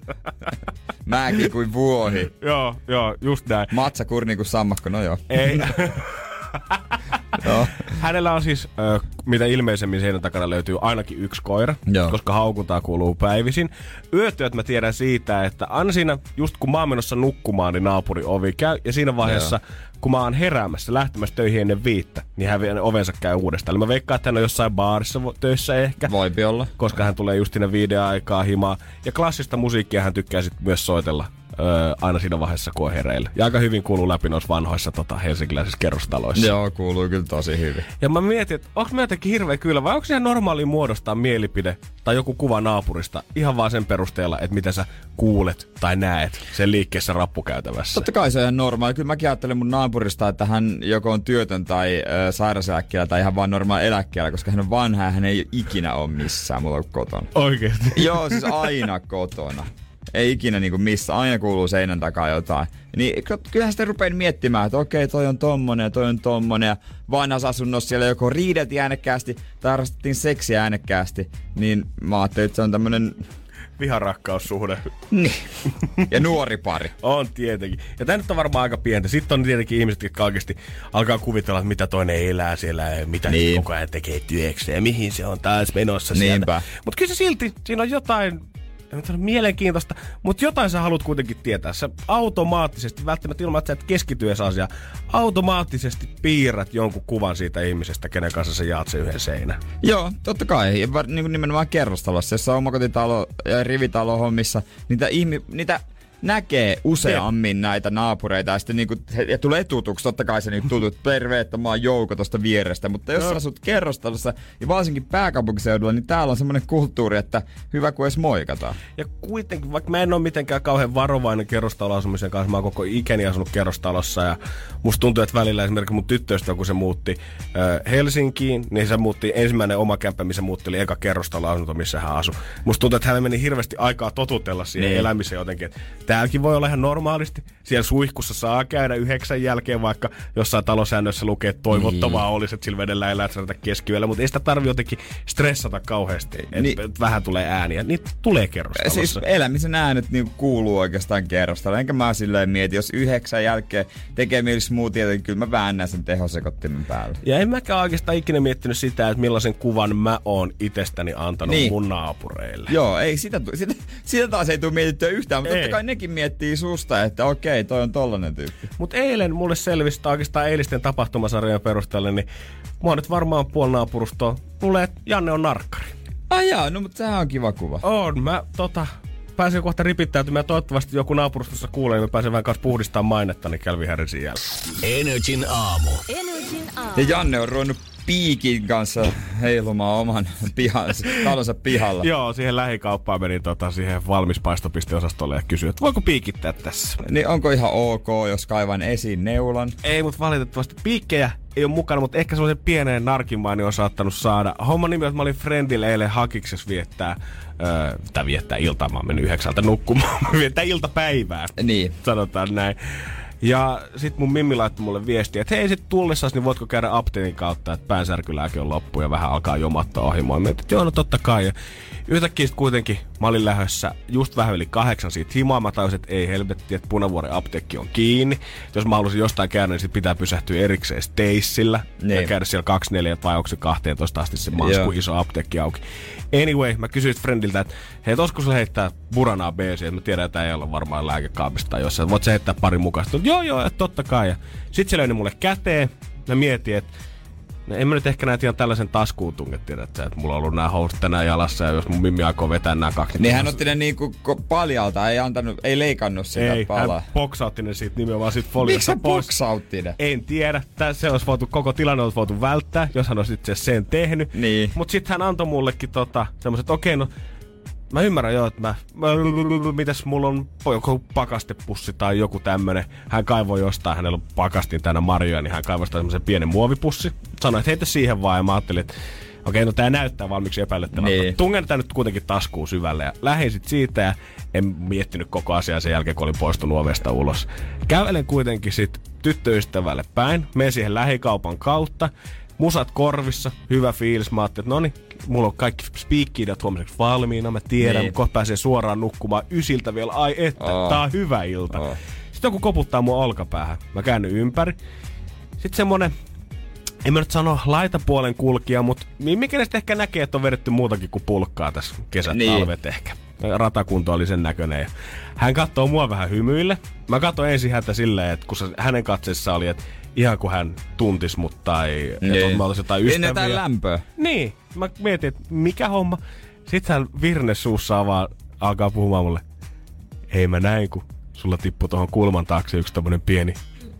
*laughs* Mäkin kuin vuohi. joo, joo, just näin. Matsa kurni kuin sammakko, no joo. Ei. *laughs* Joo. *laughs* Hänellä on siis, ö, mitä ilmeisemmin seinän takana löytyy ainakin yksi koira, Joo. koska haukuntaa kuuluu päivisin. Yötyöt mä tiedän siitä, että aina siinä, just kun mä oon menossa nukkumaan, niin naapuri ovi käy. Ja siinä vaiheessa, kun mä oon heräämässä, lähtemässä töihin ennen viittä, niin hän ovensa käy uudestaan. Eli mä veikkaan, että hän on jossain baarissa töissä ehkä. Voipi olla. koska hän tulee just viiden aikaa himaa. Ja klassista musiikkia hän tykkää sit myös soitella öö, aina siinä vaiheessa, kun on hereillä. Ja aika hyvin kuuluu läpi noissa vanhoissa tota, helsinkiläisissä kerrostaloissa. Joo, kuuluu kyllä tosi hyvin. Ja mä mietin, että onko mä jotenkin hirveä kyllä, vai onko se ihan normaali muodostaa mielipide tai joku kuva naapurista ihan vaan sen perusteella, että mitä sä kuulet tai näet sen liikkeessä rappukäytävässä. Totta kai se on ihan normaali. Kyllä mäkin ajattelen mun naapurista, että hän joko on työtön tai ö, sairauseläkkeellä tai ihan vaan normaali eläkkeellä, koska hän on vanha ja hän ei ikinä ole missään mulla kotona. Oikeesti. Joo, siis aina kotona. Ei ikinä niinku missä, aina kuuluu seinän takaa jotain. Niin ky- kyllähän sitten rupein miettimään, että okei, toi on tommonen ja toi on tommonen. Ja vanhassa asunnossa siellä joko riideltiin äänekkäästi tai harrastettiin seksiä äänekkäästi. Niin mä ajattelin, että se on tämmönen, Viharakkaussuhde. niin, ja nuori pari. *laughs* On tietenkin. Ja tämä nyt on varmaan aika pientä. Sitten on tietenkin ihmiset, jotka oikeasti alkaa kuvitella, että mitä toinen elää siellä ja mitä niin. Koko ajan tekee työkseen ja mihin se on taas menossa Niinpä. Mutta kyllä se silti, siinä on jotain nyt sano mielenkiintoista, mutta jotain sä haluat kuitenkin tietää. Sä automaattisesti, välttämättä ilman, että sä et keskity asiaan, automaattisesti piirrät jonkun kuvan siitä ihmisestä, kenen kanssa sä jaat sen yhden seinän. Joo, totta kai. Ja niin nimenomaan kerrostalossa, jossa on omakotitalo ja rivitalo hommissa, niitä, ihmi, niitä näkee useammin näitä naapureita ja sitten niinku, ja tulee tutuksi, totta kai se niinku *laughs* tutut, terve, että mä oon Jouko tosta vierestä, mutta jos sä asut kerrostalossa ja varsinkin pääkaupunkiseudulla, niin täällä on semmoinen kulttuuri, että hyvä kuin edes moikataan. Ja kuitenkin, vaikka mä en ole mitenkään kauhean varovainen kerrostaloasumisen kanssa, mä oon koko ikäni asunut kerrostalossa ja musta tuntuu, että välillä esimerkiksi mun tyttöystä, kun se muutti äh, Helsinkiin, niin se muutti ensimmäinen oma kämppä, missä muutti, oli eka kerrostaloasunto, missä hän asui. Musta tuntuu, että hän meni hirveästi aikaa totutella siihen Niin. elämiseen jotenkin. että Täälläkin voi olla ihan normaalisti. Siellä suihkussa saa käydä yhdeksän jälkeen, vaikka jossain talosäännössä lukee, että toivottavaa niin. olisi, että sillä vedellä ei lätsärata keskiyöllä, mutta ei sitä tarvi jotenkin stressata kauheasti, että Niin. vähän tulee ääniä. Niitä tulee kerrostalossa. Siis elämisen äänet niin kuuluu oikeastaan kerrostaloon. Enkä mä silleen mieti, jos yhdeksän jälkeen tekee mieli smoothieta, niin kyllä mä väännän sen tehosekottimen päälle. Ja en mäkään oikeastaan ikinä miettinyt sitä, että millaisen kuvan mä oon itsestäni antanut niin. Mun naapureille. Joo, ei sitä, sitä, sitä taas ei tule mietittyä yhtään, mutta Ei. totta kai nekin miettii susta, että okei, toi on tollanen tyyppi. Mutta eilen mulle selvisi, tai oikeastaan eilisten tapahtumasarjojen perusteella, niin mua nyt varmaan puoli naapurustoa luulee, että Janne on narkkari. Ai jaa, no mutta sehän on kiva kuva. On, mä tota, pääsen kohta ripittäytymään. Toivottavasti joku naapurustossa kuulee, niin mä pääsen vähän kanssa puhdistamaan mainetta, niin Calvin Harrisin jälkeen. Energin aamu. Energin aamu. Ja Janne on ruvennut piikin kanssa heilumaan oman pihansa, talonsa pihalla. *laughs* Joo, siihen lähikauppaan menin tota, siihen valmispaistopisteosastolle ja kysyin, että voiko piikittää tässä. Niin onko ihan ok, jos kaivan esiin neulan? Ei, mutta valitettavasti piikkejä ei ole mukana, mutta ehkä sellaisen pienen narkimaani on saattanut saada. Homman nimi että mä olin Friendille eilen hakiksessa viettää, öö, tai viettää iltaa, mä oon mennyt yhdeksältä nukkumaan, *laughs* viettää iltapäivää, Niin. sanotaan näin. Ja sit mun Mimmi laittoi mulle viestiä, että hei sit tullessas, niin voitko käydä apteekin kautta, että päänsärkylääke on loppu ja vähän alkaa jomattaa ohi. Mä mietin, että joo, no totta kai. Ja yhtäkkiä kuitenkin mä olin lähdössä just vähän yli kahdeksan siitä himaa. Mä tajusin, että ei helvetti, että Punavuoren apteekki on kiinni. Jos mä haluaisin jostain käydä, niin sit pitää pysähtyä erikseen. Ja Niin. käydä siellä 24 vai onko se 12 asti se mansku Joo. iso apteekki auki. Anyway, mä kysyin friendiltä, että hei, olisiko sulla heittää buranaa BC, että mä tiedän, että ei ole varmaan lääkekaapista tai jossain. Voit sä heittää pari mukaista? Joo, joo, että totta kai. Ja sit se löi mulle käteen. Mä mietin, että No en mä nyt ehkä näitä ihan tällaisen taskuun tunget, tiedät sä, että mulla on ollut nämä housut tänään jalassa ja jos mun mimmi aikoo vetää nämä kaksi. Niin hän otti ne niinku paljalta, ei antanut, ei leikannut sitä Ei, palaa. hän boksautti ne siitä nimenomaan siitä Miksi foliosta hän pois. boksautti ne? En tiedä. Tää, se olisi voitu, koko tilanne olisi voitu välttää, jos hän olisi itse sen tehnyt. Niin. Mutta sitten hän antoi mullekin tota, semmoiset, okei, no mä ymmärrän jo, että mä, mä mitäs mulla on joku pakastepussi tai joku tämmönen. Hän kaivoi jostain, hänellä on pakastin tänä marjoja, niin hän kaivoi semmoisen pienen muovipussi. Sanoi, että heitä siihen vaan ja mä ajattelin, että okei, no tää näyttää valmiiksi epäilyttävältä. Niin. Niin. Tungen tää nyt kuitenkin taskuun syvälle ja lähdin sit siitä ja en miettinyt koko asiaa sen jälkeen, kun olin poistunut ovesta ulos. Kävelen kuitenkin sit tyttöystävälle päin, menen siihen lähikaupan kautta, musat korvissa, hyvä fiilis. Mä ajattelin, että no niin, mulla on kaikki speak huomiseksi valmiina, mä tiedän, Niin. kohta pääsee suoraan nukkumaan ysiltä vielä, ai että, oh. tää on hyvä ilta. Oh. Sitten joku koputtaa mun olkapäähän, mä käännyn ympäri. Sitten semmonen en mä nyt sano laitapuolen kulkija, mutta mikä näistä ehkä näkee, että on vedetty muutakin kuin pulkkaa tässä kesät, Niin. talvet ehkä. Ratakunto oli sen näköinen. Ja hän katsoo mua vähän hymyille. Mä katsoin ensin häntä silleen, että kun hänen katseessa oli, että ihan kuin hän tuntis mut tai että Niin. mä olisin jotain ystäviä. jotain lämpöä. Niin, mä mietin, että mikä homma. Sitten hän virne suussaan vaan alkaa puhumaan mulle. Hei mä näin, kun sulla tippui tuohon kulman taakse yksi tämmönen pieni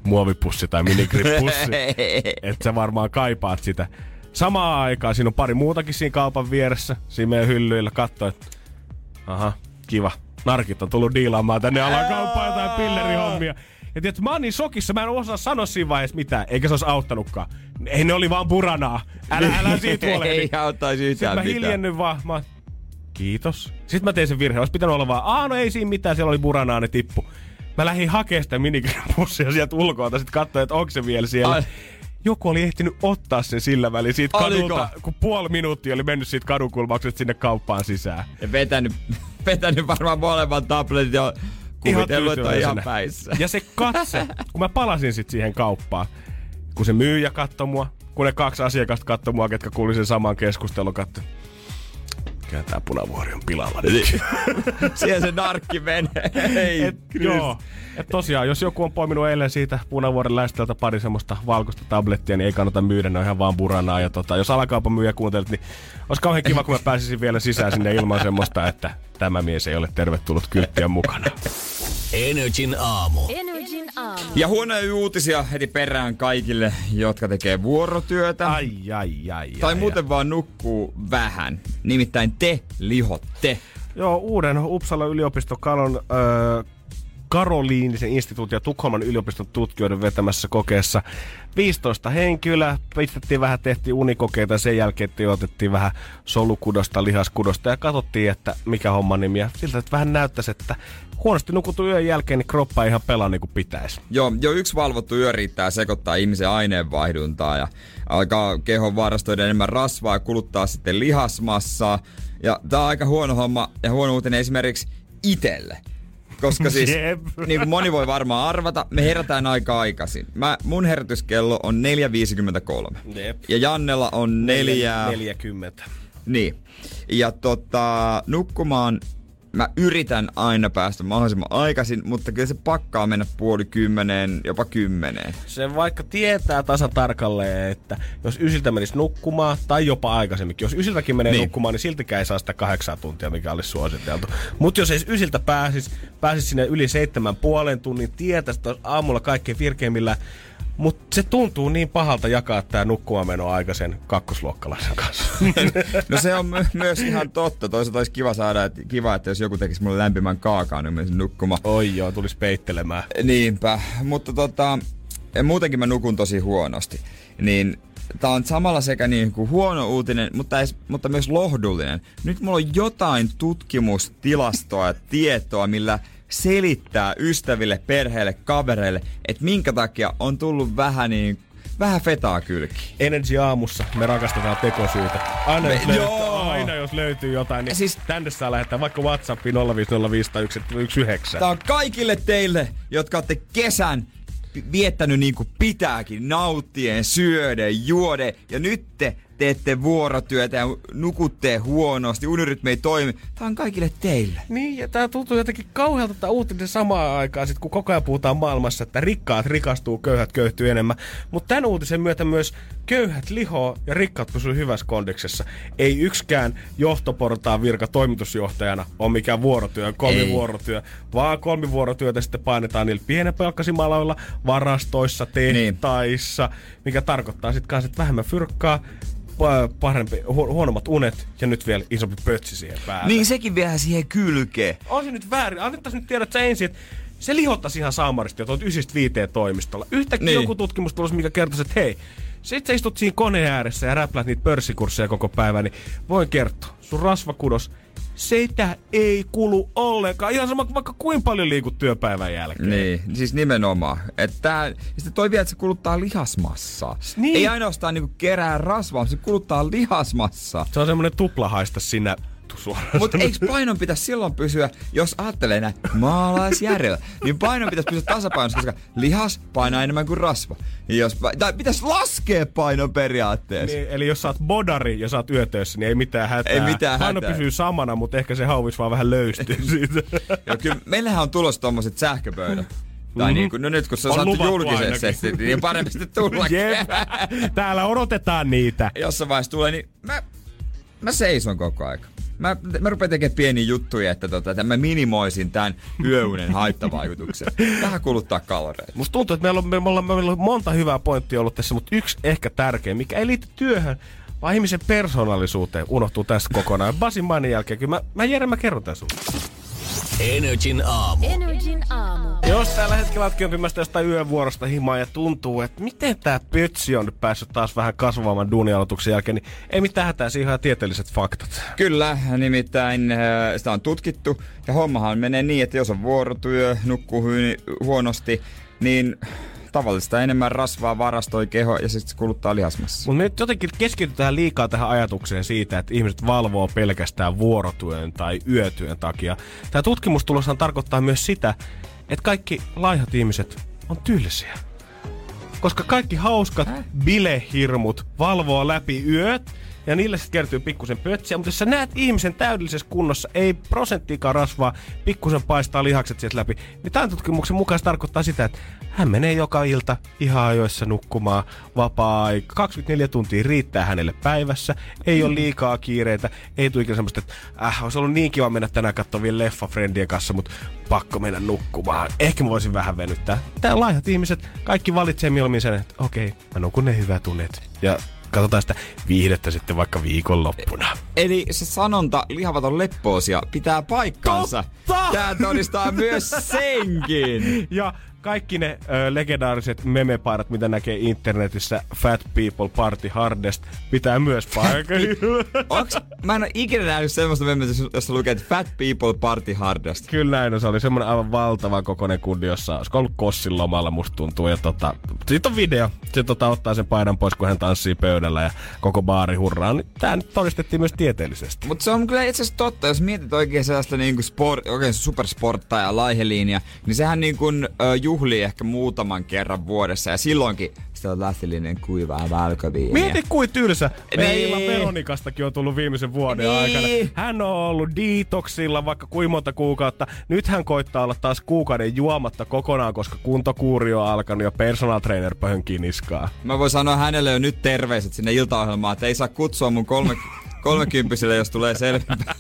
muovipussi tai minigrip-pussi. *laughs* että sä varmaan kaipaat sitä. Samaan aikaan siinä on pari muutakin siinä kaupan vieressä, siinä meidän hyllyillä. Katso, että aha, kiva. Narkit on tullut diilaamaan tänne alakauppaan jotain pillerihommia. Ja tiedätkö, mä oon niin sokissa, mä en osaa sanoa siinä vaiheessa mitään, eikä se olisi auttanutkaan. Ei ne oli vaan puranaa. Älä, älä *laughs* siitä huolehdi. Ei auttaisi Sitten yhtään mä mitään. hiljennyn vaan. Mä, kiitos. Sitten mä tein sen virheen. Olisi pitänyt olla vaan, aa no ei siinä mitään, siellä oli buranaa, ne tippu. Mä lähdin hakemaan sitä minigripussia sieltä ulkoa, sitten katsoin, että onko se vielä siellä. Ai. Joku oli ehtinyt ottaa sen sillä välin siitä Oliko? kadulta, kun puoli minuuttia oli mennyt siitä kadunkulmauksesta sinne kauppaan sisään. Ja vetänyt, *laughs* vetänyt varmaan molemmat tabletit ja kuvitellut, että on ihan päissä. Ja se katse, kun mä palasin sitten siihen kauppaan, kun se myyjä katsoi mua, kun ne kaksi asiakasta katsoi mua, ketkä kuuli sen saman keskustelun, katso. Kyllä tää punavuori on pilalla nyt. *laughs* Siellä se narkki menee. Ei, Et, joo. Et tosiaan, jos joku on poiminut eilen siitä punavuoren läistöltä pari semmoista valkoista tablettia, niin ei kannata myydä, ne on ihan vaan buranaa. Ja tota, jos alakaupan myyjä kuuntelet, niin olisi kauhean kiva, kun mä pääsisin vielä sisään sinne ilman semmoista, että tämä mies ei ole tervetullut kylttiä mukana. Energin aamu. Energin aamu. Ja huonoja uutisia heti perään kaikille, jotka tekee vuorotyötä. Ai, ai, ai, tai ai, muuten vaan nukkuu vähän. Nimittäin te lihotte. Joo, uuden Uppsala yliopiston Kalon öö, Karoliinisen instituutin ja Tukholman yliopiston tutkijoiden vetämässä kokeessa 15 henkilöä. Pistettiin vähän, tehtiin unikokeita sen jälkeen otettiin vähän solukudosta, lihaskudosta ja katsottiin, että mikä homma nimi. Siltä, että vähän näyttäisi, että huonosti nukutun yön jälkeen niin kroppa ei ihan pelaa niin kuin pitäisi. Joo, jo yksi valvottu yö riittää sekoittaa ihmisen aineenvaihduntaa ja alkaa kehon varastoida enemmän rasvaa ja kuluttaa sitten lihasmassaa. Ja tää on aika huono homma ja huono uutinen esimerkiksi itelle. Koska siis, Jep. niin kuin moni voi varmaan arvata, me herätään aika aikaisin. Mä, mun herätyskello on 4.53. Jep. Ja Jannella on neljä... 40. Niin. Ja tota, nukkumaan mä yritän aina päästä mahdollisimman aikaisin, mutta kyllä se pakkaa mennä puoli kymmeneen, jopa kymmeneen. Se vaikka tietää tasa tarkalleen, että jos ysiltä menisi nukkumaan, tai jopa aikaisemminkin, jos ysiltäkin menee Niin. nukkumaan, niin siltikään ei saa sitä kahdeksaa tuntia, mikä olisi suositeltu. Mutta jos ei ysiltä pääsis, pääsis sinne yli seitsemän puolen tunnin, tietäisi, että aamulla kaikkein virkeimmillä, mutta se tuntuu niin pahalta jakaa tämä nukkumaanmeno aikaisen kakkosluokkalaisen kanssa. *laughs* No se on my- myös ihan totta. Toisaalta olisi kiva saada, että, kiva, että jos joku tekisi mulle lämpimän kaakaan, niin menisin nukkumaan. Oi joo, tulisi peittelemään. Niinpä, mutta tota, muutenkin mä nukun tosi huonosti. Niin tää on samalla sekä niin kuin huono uutinen, mutta, edes, mutta myös lohdullinen. Nyt mulla on jotain tutkimustilastoa ja tietoa, millä selittää ystäville, perheelle, kavereille, että minkä takia on tullut vähän niin vähän fetaa kylki. Energy aamussa me rakastetaan tekosyitä. Aina, Me- jos, löytyy, aina jos löytyy jotain, niin Siis- tänne saa lähettää vaikka Whatsappiin 050501719. Tää on kaikille teille, jotka olette kesän viettänyt niin kuin pitääkin, nauttien, syöden, juoden, ja nyt te teette vuorotyötä ja nukutte huonosti, unirytmi ei toimi. Tää on kaikille teille. Niin, ja tää tuntuu jotenkin kauhealta tää uutinen samaan aikaan, sit kun koko ajan puhutaan maailmassa, että rikkaat rikastuu, köyhät köyhtyy enemmän. Mutta tämän uutisen myötä myös köyhät lihoo ja rikkaat pysyy hyvässä kondiksessa. Ei yksikään johtoportaan virka toimitusjohtajana ole mikään vuorotyö, kolmivuorotyö, vaan kolmivuorotyötä sitten painetaan niillä pienepalkkaisilla aloilla, varastoissa, tehtaissa, mikä tarkoittaa sitten kanssa, että vähemmän fyrkkaa, pa- parempi, hu- huonommat unet ja nyt vielä isompi pötsi siihen päälle. Niin sekin vielä siihen kylkeen. On se nyt väärin. Annettaisiin nyt tiedä, että sä ensin, että se lihottaisi ihan saamaristi jo tuolta ysistä viiteen toimistolla. Yhtäkkiä Niin. niin. joku tutkimus tulossa, mikä kertoisi, että hei, sit sä istut siinä koneen ääressä ja räplät niitä pörssikursseja koko päivän, niin voin kertoa, sun rasvakudos, sitä ei kulu ollenkaan. Ihan sama kuin vaikka kuinka paljon liikut työpäivän jälkeen. Niin, siis nimenomaan. Että sitten toi vielä, että se kuluttaa lihasmassaa. Niin. Ei ainoastaan niinku kerää rasvaa, se kuluttaa lihasmassaa. Se on semmonen tuplahaista siinä vittu suoraan. Mutta eikö painon pitäisi silloin pysyä, jos ajattelee näin maalaisjärjellä, niin painon pitäisi pysyä tasapainossa, koska lihas painaa enemmän kuin rasva. Ja Jos, tai pitäisi laskea painon periaatteessa. Niin, eli jos sä oot bodari ja sä oot yötöissä, niin ei mitään hätää. Ei mitään Paino hätää. pysyy samana, mutta ehkä se hauvis vaan vähän löystyy *laughs* siitä. Ja kyllä meillähän on tulossa tommoset sähköpöydät. Tai niin kuin, no nyt kun se on, On saatu ainakin. niin parempi sitten tulla. *laughs* Jep. Täällä odotetaan niitä. Jossain vaiheessa tulee, niin mä, mä seison koko aika. Mä, mä rupean tekemään pieniä juttuja, että, tota, että mä minimoisin tämän yöunen haittavaikutuksen. *laughs* Vähän kuluttaa kaloreita. Musta tuntuu, että meillä on, me ollaan, meillä on monta hyvää pointtia ollut tässä, mutta yksi ehkä tärkeä, mikä ei liity työhön, vaan ihmisen persoonallisuuteen, unohtuu tässä kokonaan. Basin mainin jälkeen, kyllä mä, mä Jere, mä kerron tän sulle. Energin aamu. Energin aamu. Jos tällä hetkellä oletkin opimasta jostain yövuorosta himaa ja tuntuu, että miten tämä pötsi on nyt päässyt taas vähän kasvavamman duunialoituksen jälkeen, niin ei mitään hätää, siinä on ihan tieteelliset faktat. Kyllä, nimittäin äh, sitä on tutkittu. Ja hommahan menee niin, että jos on vuorotyö, nukkuu huonosti, niin tavallista enemmän rasvaa varastoi keho ja sitten se kuluttaa lihasmassa. Mutta me nyt jotenkin keskitytään liikaa tähän ajatukseen siitä, että ihmiset valvoo pelkästään vuorotyön tai yötyön takia. Tämä tutkimustuloshan tarkoittaa myös sitä, että kaikki laihat ihmiset on tylsiä. Koska kaikki hauskat bilehirmut valvoo läpi yöt ja niille sitten kertyy pikkusen pötsiä. Mutta jos sä näet ihmisen täydellisessä kunnossa, ei prosenttiikaan rasvaa, pikkusen paistaa lihakset sieltä läpi, niin tämän tutkimuksen mukaan se tarkoittaa sitä, että hän menee joka ilta ihan ajoissa nukkumaan vapaa-aika. 24 tuntia riittää hänelle päivässä, ei ole liikaa kiireitä, ei tule ikinä semmoista, että äh, olisi ollut niin kiva mennä tänään leffa friendien kanssa, mutta pakko mennä nukkumaan. Ehkä mä voisin vähän venyttää. Tää laihat ihmiset, kaikki valitsee mieluummin sen, että okei, mä nukun ne hyvät unet. Ja katsotaan sitä viihdettä sitten vaikka viikonloppuna. Eli se sanonta lihavat on leppoosia pitää paikkansa. Totta! Tää todistaa myös senkin. *laughs* Ja kaikki ne ö, legendaariset memepaidat, mitä näkee internetissä, Fat People Party Hardest, pitää myös paikkaa. Onks, mä en ole ikinä nähnyt semmoista memmeä, jossa lukee, että fat people party hardest. Kyllä näin on. Se oli semmoinen aivan valtava kokoinen kundi, jossa olisiko ollut Kossin lomalla, musta tuntuu. Ja tota, siitä on video. Se tota, ottaa sen paidan pois, kun hän tanssii pöydällä ja koko baari hurraa. Niin tää nyt todistettiin myös tieteellisesti. Mutta se on kyllä itse asiassa totta, jos mietit oikein sellaista niinku sport, oikein supersporttaa laiheliinia, niin sehän niinku, ö, juhlii ehkä muutaman kerran vuodessa ja silloinkin sitä on lähtillinen kuivaa valkoviiniä. Mieti kuin tylsä. Meidän Niin. Veronikastakin on tullut viimeisen vuoden Niin. aikana. Hän on ollut detoxilla vaikka kuinka monta kuukautta. Nyt hän koittaa olla taas kuukauden juomatta kokonaan, koska kuntokuuri on alkanut ja personal trainer pöhönkii niskaa. Mä voin sanoa hänelle jo nyt terveiset sinne iltaohjelmaan, että ei saa kutsua mun kolme, kolmekymppisille, jos tulee selvempää.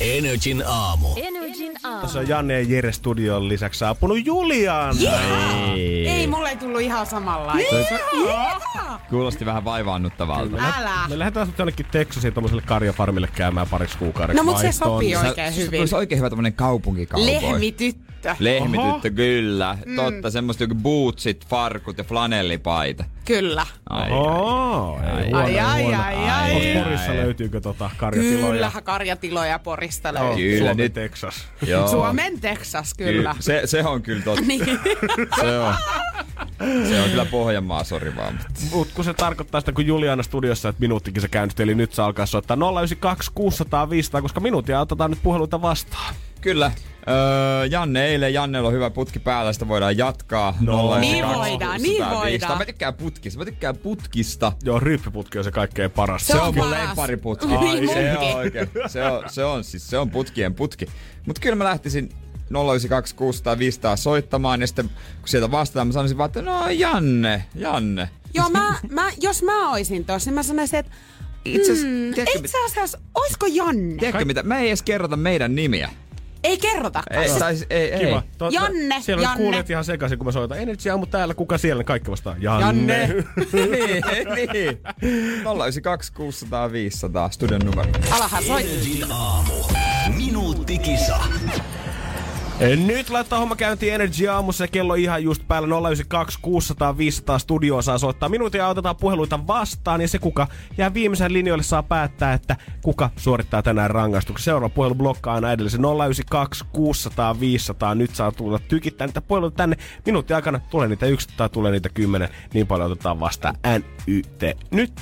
Energin aamu. Energin aamu. Tässä on Janne ja Jere studion lisäksi saapunut Juliana. Ei. Ei, mulle ei tullut ihan samanlaista. Kuulosti vähän vaivaannuttavalta. Älä. Me lähdetään sitten jonnekin Texasiin tommoselle karjafarmille käymään pariksi kuukaudeksi No, mut se sopii oikein se hyvin. olisi oikein hyvä tämmönen kaupunkikaupoi. Lehmityttö. Lehmityttö, kyllä. Mm. Totta, semmoista joku bootsit, farkut ja flanellipaita. Kyllä. Ai, ei Ai, Ai, ai, huono. ai, Ai, ai. Ai. Porissa löytyykö tota karjatiloja? Kyllähän karjatiloja Porista Joo, löytyy. Kyllä, Suomi, nyt- Texas. Joo. Suomen Texas, kyllä. Se, se on kyllä totta. Niin. Se on. Se on kyllä Pohjanmaa, sori vaan. mutta- Mut kun se tarkoittaa sitä, kun Juliana studiossa, että minuuttikin se käynnisti, eli nyt saa alkaa soittaa 092 600 500, koska minuutia otetaan nyt puheluita vastaan. Kyllä. Öö, Janne eilen, Jannella on hyvä putki päällä, sitä voidaan jatkaa. No. 092 Niin voidaan, niin 600 voidaan. 500. Mä tykkään putkista, mä tykkään putkista. Joo, ryyppiputki on se kaikkein paras. Se Se on mun paras. lemppariputki. Niin se on oikein. Se on, se on siis, se on putkien putki. Mut kyllä mä lähtisin 092 600 500 soittamaan ja sitten kun sieltä vastaan mä sanoisin vaan, että no Janne, Janne. Joo, mä, mä, jos mä oisin tossa, niin mä sanoisin, että Itse asiassa, mm, itse asiassa, oisko Janne? tiedätkö mitä, mä ei edes kerrota meidän nimiä. Ei kerrota. Ei, tai, siis- ei, ei. Kiva. Totta, Janne, Siellä Janne. on kuulijat ihan sekaisin, kun mä soitan. Energy aamu täällä, kuka siellä? Kaikki vastaa. Janne. Janne. *laughs* niin, niin. 092 600 500 studion numero. Alahan soi. Energin aamu. Minuuttikisa. Nyt laittaa homma käyntiin Energy aamussa ja kello ihan just päällä 092 600 500 studioon saa soittaa. Minuutia otetaan puheluita vastaan ja se kuka jää viimeisen linjoille saa päättää, että kuka suorittaa tänään rangaistuksen. Seuraava puhelu blokkaa aina edellisen 092 600 500. Nyt saa tulla tykittää niitä puheluita tänne. Minuutin aikana tulee niitä yksi tai tulee niitä kymmenen. Niin paljon otetaan vastaan NYT. Nyt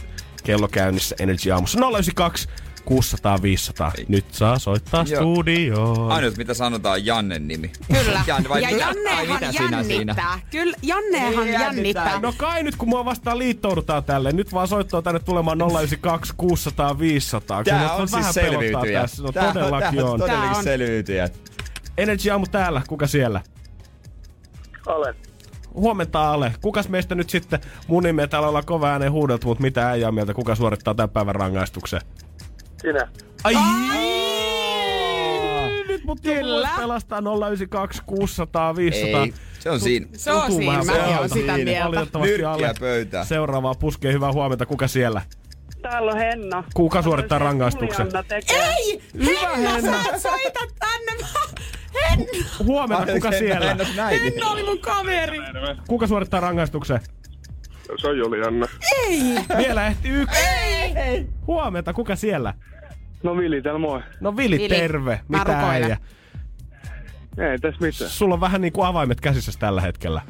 kello käynnissä Energy aamussa 092 600 500. Nyt saa soittaa Joo. studioon. Ainut mitä sanotaan Jannen nimi. Kyllä. *laughs* Janne, vai ja mitä? Jannehan mitä sinä siinä? jännittää. Kyllä, Jannehan jännittää. jännittää. No kai nyt kun mua vastaan liittoudutaan tälle, nyt vaan soittaa tänne tulemaan 092 600 500. Kyllä Tää mua on siis selviytyjä. Tässä. No Tää todellakin tää on. todellakin Tää on. selviytyjä. Energy aamu täällä, kuka siellä? Olen. Huomenta Ale. Kukas meistä nyt sitten, mun nimeä täällä ollaan kova ääneen huudeltu, mutta mitä äijää mieltä, kuka suorittaa tämän päivän rangaistuksen? Sinä. Ai! Nyt mut Kyllä. pelastaa 092 600 500. Ei, se on siinä. Se on siinä, pahalta. olen sitä Siinä. mieltä. Nyrkkiä alle pöytään. seuraavaa puskee. Hyvää huomenta. Kuka siellä? Täällä on Henna. Kuka suorittaa rangaistuksen? Julianna tekee. Ei! Henna, sä et soita tänne! Mä- Henna! Huomenta. Kuka siellä? Henna oli mun kaveri! Kuka suorittaa rangaistuksen? Se on Julianna. Ei! Vielä ehti yksi. Ei! Huomenta. Kuka siellä? No Vili, täällä moi. No Vili, Vili, terve. Mitä äijä? Ei tässä mitään. Sulla on vähän niinku avaimet käsissä tällä hetkellä.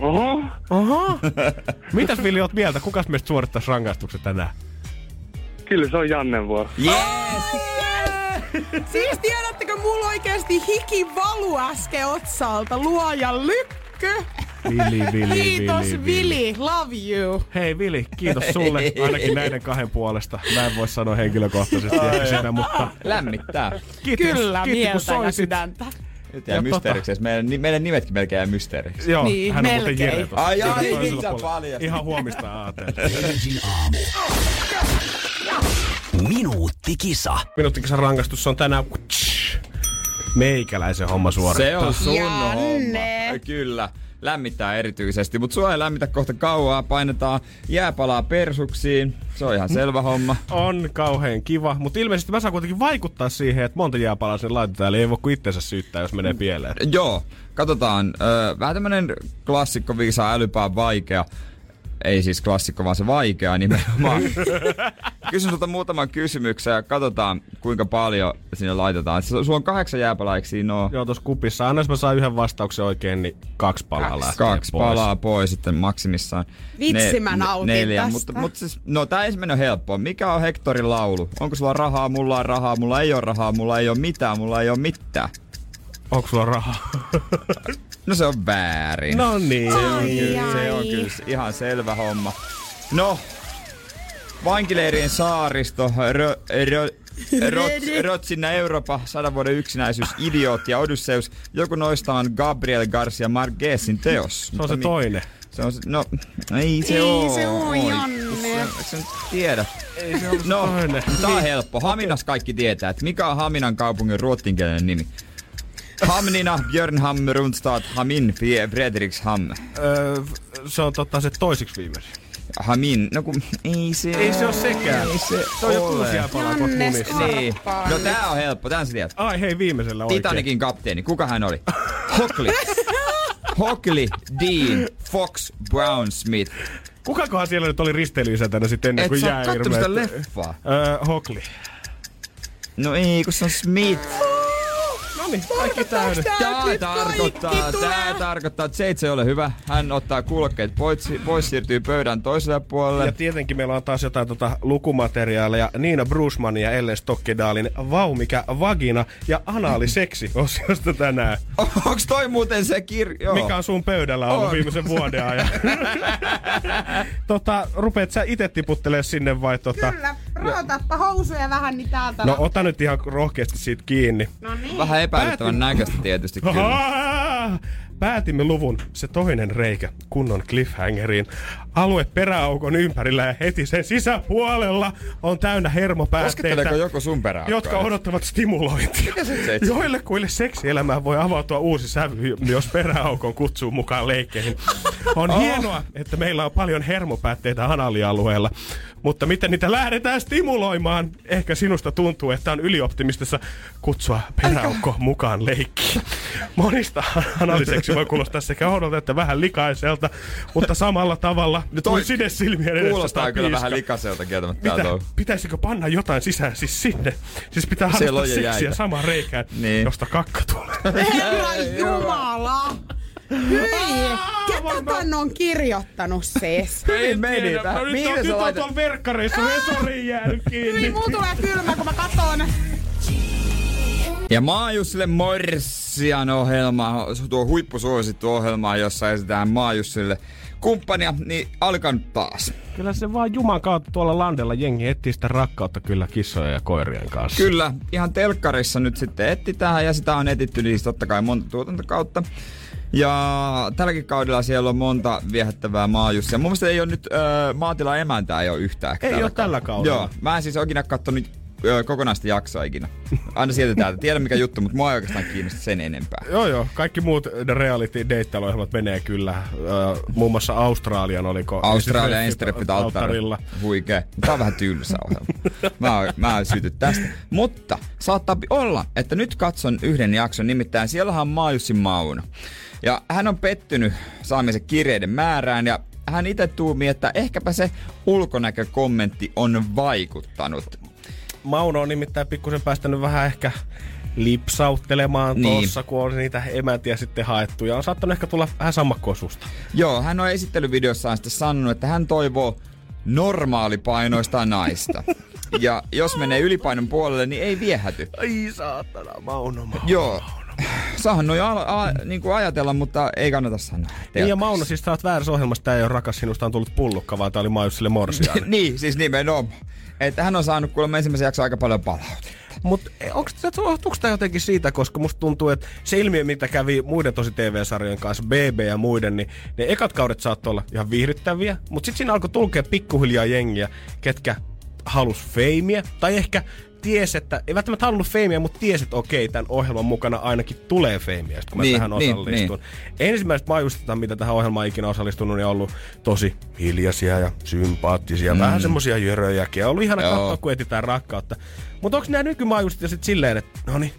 Oho. Oho. *laughs* Mitäs Vili oot mieltä? Kukas meistä suorittaisi rangaistuksen tänään? Kyllä se on Jannen vuoro. Yes! Siis tiedättekö, mulla oikeesti hiki valu äsken otsalta. Luoja lykkö! Vili, Vili, Kiitos Vili, Vili, love you. Hei Vili, kiitos sulle ainakin näiden kahden puolesta. Mä en voi sanoa henkilökohtaisesti ehkä sitä, mutta Lämmittää. kiitos, Kyllä, kiitos kun mieltä ja soitit. sydäntä. Nyt jää Ja mysteeriksi. Meidän, ni- meidän nimetkin melkein jää mysteeriksi. Joo, Niin, hän on muuten melkein. Jere tossa Ai, ai, toisella niin sä paljastit. Ihan huomista aamu. Minuuttikisa. Minuuttikisan rangaistus on tänään meikäläisen homma suorittaa. Se on sun Janne. homma. Kyllä. Lämmittää erityisesti, mutta sua ei lämmitä kohta kauaa. Painetaan jääpalaa persuksiin. Se on ihan selvä homma. *laughs* On kauhean kiva, mutta ilmeisesti mä saan kuitenkin vaikuttaa siihen, että monta jääpalaa sen laitetaan, eli ei voi kuin itsensä syyttää, jos menee pieleen. Joo, katsotaan. Öö, vähän tämmönen klassikko viisaa älypää vaikea. Ei siis klassikko, vaan se vaikea nimenomaan. *laughs* Kysyn sulta muutaman kysymyksen ja katsotaan, kuinka paljon sinne laitetaan. Su- Sulla on kahdeksan jääpalaa, eikö siinä ole? Joo, tuossa kupissa. Aina jos mä saan yhden vastauksen oikein, niin kaksi palaa Kaksi. lähtee Kaksi pois. palaa pois sitten maksimissaan. Vitsi, mä nautin neljä. tästä. Mutta, mutta siis, no tää ensimmäinen on helppo. Mikä on Hektorin laulu? Onko sulla rahaa? Mulla on rahaa. Mulla ei ole rahaa. Mulla ei ole mitään. Mulla ei ole mitään. Onko sulla rahaa? *laughs* No se on väärin. no niin. Se on, Ai, kyllä, se on kyllä ihan selvä homma. No, vankileirien saaristo, rö, rö, Rot, Rotsinna Eurooppa, sadan vuoden yksinäisyys, idiootti ja Odysseus. Joku noista on Gabriel Garcia Marquezin teos. Se on se toinen. Se on se, no, ei se Ei oo. se oo, Oi, Janne. sä- Eikö sä nyt tiedä? Ei se No, toinen. tää on helppo. Haminas kaikki tietää, että mikä on Haminan kaupungin ruottinkielinen nimi. Hamnina, Björnham, Rundstad, Hamin, Fie- Fredriksham. Öö, se on totta se toisiksi viimeisin. Hamin, no kun ei se Ei se oo sekään. Ei se Se on jo ole. kuusi jääpalaa kohta Janne munissa. Niin. No tää on helppo, tän sä tiedät. Ai hei, viimeisellä oikein. Titanikin kapteeni, kuka hän oli? *laughs* Hockley. Hockley, Dean, Fox, Brown, Smith. Kukakohan siellä nyt oli risteilyisäntänä sitten ennen Et kuin sä jää oo kattonut sitä leffaa. Öö, Hockley. No ei, kun se on Smith. Niin, kaikki täydet. Tää nyt tarkoittaa, kaikki tulee. tää tarkoittaa, että seitse ei ole hyvä. Hän ottaa kulkeet pois, pois siirtyy pöydän toiselle puolelle. Ja tietenkin meillä on taas jotain tota lukumateriaalia Niina Brusman ja Ellen Stockedalin Vau mikä vagina ja anaaliseksi *laughs* osiosta tänään. Onks toi muuten se kirja? Mikä on sun pöydällä ollut On. viimeisen vuoden ajan? *laughs* tota, rupeat sä itse tiputtelee sinne vai tota... Kyllä, rootappa housuja vähän, niin täältä. No ota nyt ihan rohkeasti siitä kiinni. no niin. Vähän epäilyttävän näköistä tietysti kyllä. Päätimme luvun, se toinen reikä, kunnon cliffhangeriin. Alue peräaukon ympärillä ja heti sen sisäpuolella on täynnä hermopäätteitä, joku sun jotka odottavat stimulointia. Joille kuille seksielämään voi avautua uusi sävy, jos peräaukon kutsuu mukaan leikkeihin. On Oh. hienoa, että meillä on paljon hermopäätteitä analialueella, mutta miten niitä lähdetään stimuloimaan? Ehkä sinusta tuntuu, että on ylioptimistissa kutsua peräaukko mukaan leikkiin. Monista analiseksi voi kuulostaa sekä oudolta että vähän likaiselta, mutta samalla tavalla No toi kuin sidesilmien edessä Kuulostaa kyllä piiska. vähän likaselta kieltämättä tää Mitä? touhu. Pitäisikö panna jotain sisään siis sinne? Siis pitää harrastaa seksiä samaan reikään, Niin. josta kakka tulee. Herra Jumala! Hyi, ketä tän on kirjoittanut siis? Hyvin meni. No nyt Mihin on, nyt on tuolla verkkareissa Hesariin jäänyt Hyi, kiinni. mulla tulee kylmä, kun mä katon. Ja Maajussille Morsian ohjelma, tuo huippusuosittu ohjelma, jossa esitetään Maajussille kumppania, niin alkanut taas. Kyllä se vaan Juman kautta tuolla landella jengi etsii sitä rakkautta kyllä kissojen ja koirien kanssa. Kyllä, ihan telkkarissa nyt sitten etsitään ja sitä on etitty niistä totta kai monta tuotantokautta. Ja tälläkin kaudella siellä on monta viehättävää maajussia. Mun mielestä ei ole nyt äh, maatila emäntää ei ole yhtään. Ei ole tällä kaudella. Joo, mä en siis ikinä katsonut äh, kokonaista jaksoa ikinä. Aina sieltä täältä. Tiedän mikä juttu, mutta mua ei oikeastaan kiinnosta sen enempää. Joo joo, kaikki muut reality deittailuohjelmat menee kyllä. Ö, muun muassa Australian oliko? Australia Ensitreffit Ensitreffit alttarilla. Huikee. Tää on vähän tylsä ohjelma. Mä, mä syty tästä. Mutta saattaa olla, että nyt katson yhden jakson, nimittäin siellähän on Maajussi Mauno. Ja hän on pettynyt saamiensa kirjeiden määrään ja hän itse tuumii, että ehkäpä se ulkonäkökommentti on vaikuttanut. Mauno on nimittäin pikkusen päästänyt vähän ehkä lipsauttelemaan Niin. tuossa, kun on niitä emäntiä sitten haettu. Ja on saattanut ehkä tulla vähän sammakkoa susta. Joo, hän on esittelyvideossaan sitten sanonut, että hän toivoo normaalipainoista naista. *laughs* Ja jos menee ylipainon puolelle, niin ei viehäty. Ai saatana, Mauno, Mauno. Joo. Saahan noin niin kuin ajatella, mutta ei kannata sanoa. Niin ja Mauno, siis sä oot väärässä ohjelmassa, tää ei ole rakas sinusta on tullut pullukka, vaan tää oli Maajussille morsiaan. *laughs* niin, siis nimenomaan. Että hän on saanut kuulemma ensimmäisen jakson aika paljon palautetta. Mutta onko tämä jotenkin siitä, koska musta tuntuu, että se ilmiö, mitä kävi muiden tosi TV-sarjojen kanssa, BB ja muiden, niin ne ekat kaudet saattoi olla ihan viihdyttäviä, mutta sitten siinä alkoi tulkea pikkuhiljaa jengiä, ketkä halus feimiä, tai ehkä ties, että, ei välttämättä halunnut feimiä, mutta ties, että okei, tämän ohjelman mukana ainakin tulee feimiä, sit kun mä Niin, tähän niin, osallistun. Ensimmäiset majustetaan, mitä tähän ohjelmaan ikinä osallistunut, niin on ollut tosi hiljaisia ja sympaattisia, mm. vähän semmosia jöröjäkin. On ollut ihana katsoa, kun etsitään rakkautta. Mutta onko nämä nykymaajuudet ja sitten silleen, että no niin,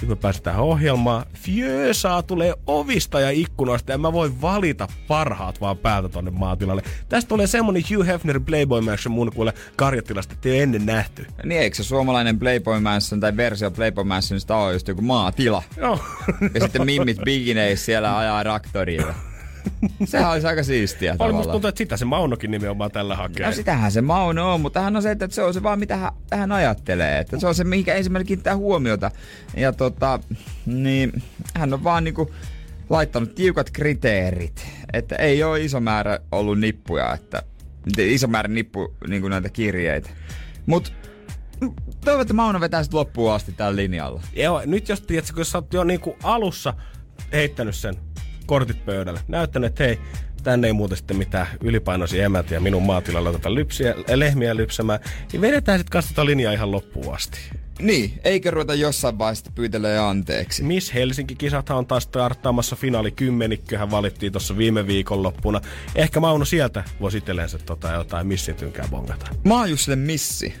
nyt me päästään tähän ohjelmaan. Fjösaa tulee ovista ja ikkunoista ja mä voin valita parhaat vaan päältä tonne maatilalle. Tästä tulee semmonen Hugh Hefner Playboy Mansion mun kuule karjatilasta, ei ole ennen nähty. Niin eikö se suomalainen Playboy Mansion tai versio Playboy Mansionista ole just joku maatila? Joo. Ja sitten mimmit bikineissä siellä ajaa traktorilla. *laughs* *laughs* Sehän olisi aika siistiä Oli musta tuntuu, että sitä se Maunokin nimenomaan tällä hakee. No sitähän se Mauno on, mutta hän on se, että se on se vaan mitä hän, hän ajattelee. Että se on se, mihinkä ensimmäinen kiinnittää huomiota. Ja tota, niin hän on vaan niinku laittanut tiukat kriteerit. Että ei ole iso määrä ollut nippuja, että iso määrä nippu niinku näitä kirjeitä. Mut toivon, että Mauno vetää sit loppuun asti tällä linjalla. Joo, nyt jos tiedät, kun sä oot jo niinku alussa heittänyt sen kortit pöydälle, näyttänyt, että hei, tänne ei muuta sitten mitään ylipainoisia emäntiä minun maatilalla tätä lypsiä, lehmiä lypsämään, niin vedetään sitten kanssa tota linjaa ihan loppuun asti. Niin, eikä ruveta jossain vaiheessa pyytelee anteeksi. Miss Helsinki-kisathan on taas starttaamassa finaali kymmenikköhän valittiin tuossa viime viikonloppuna. Ehkä Mauno sieltä voisi itsellensä tota jotain missin tynkää bongata. Maajusille missi.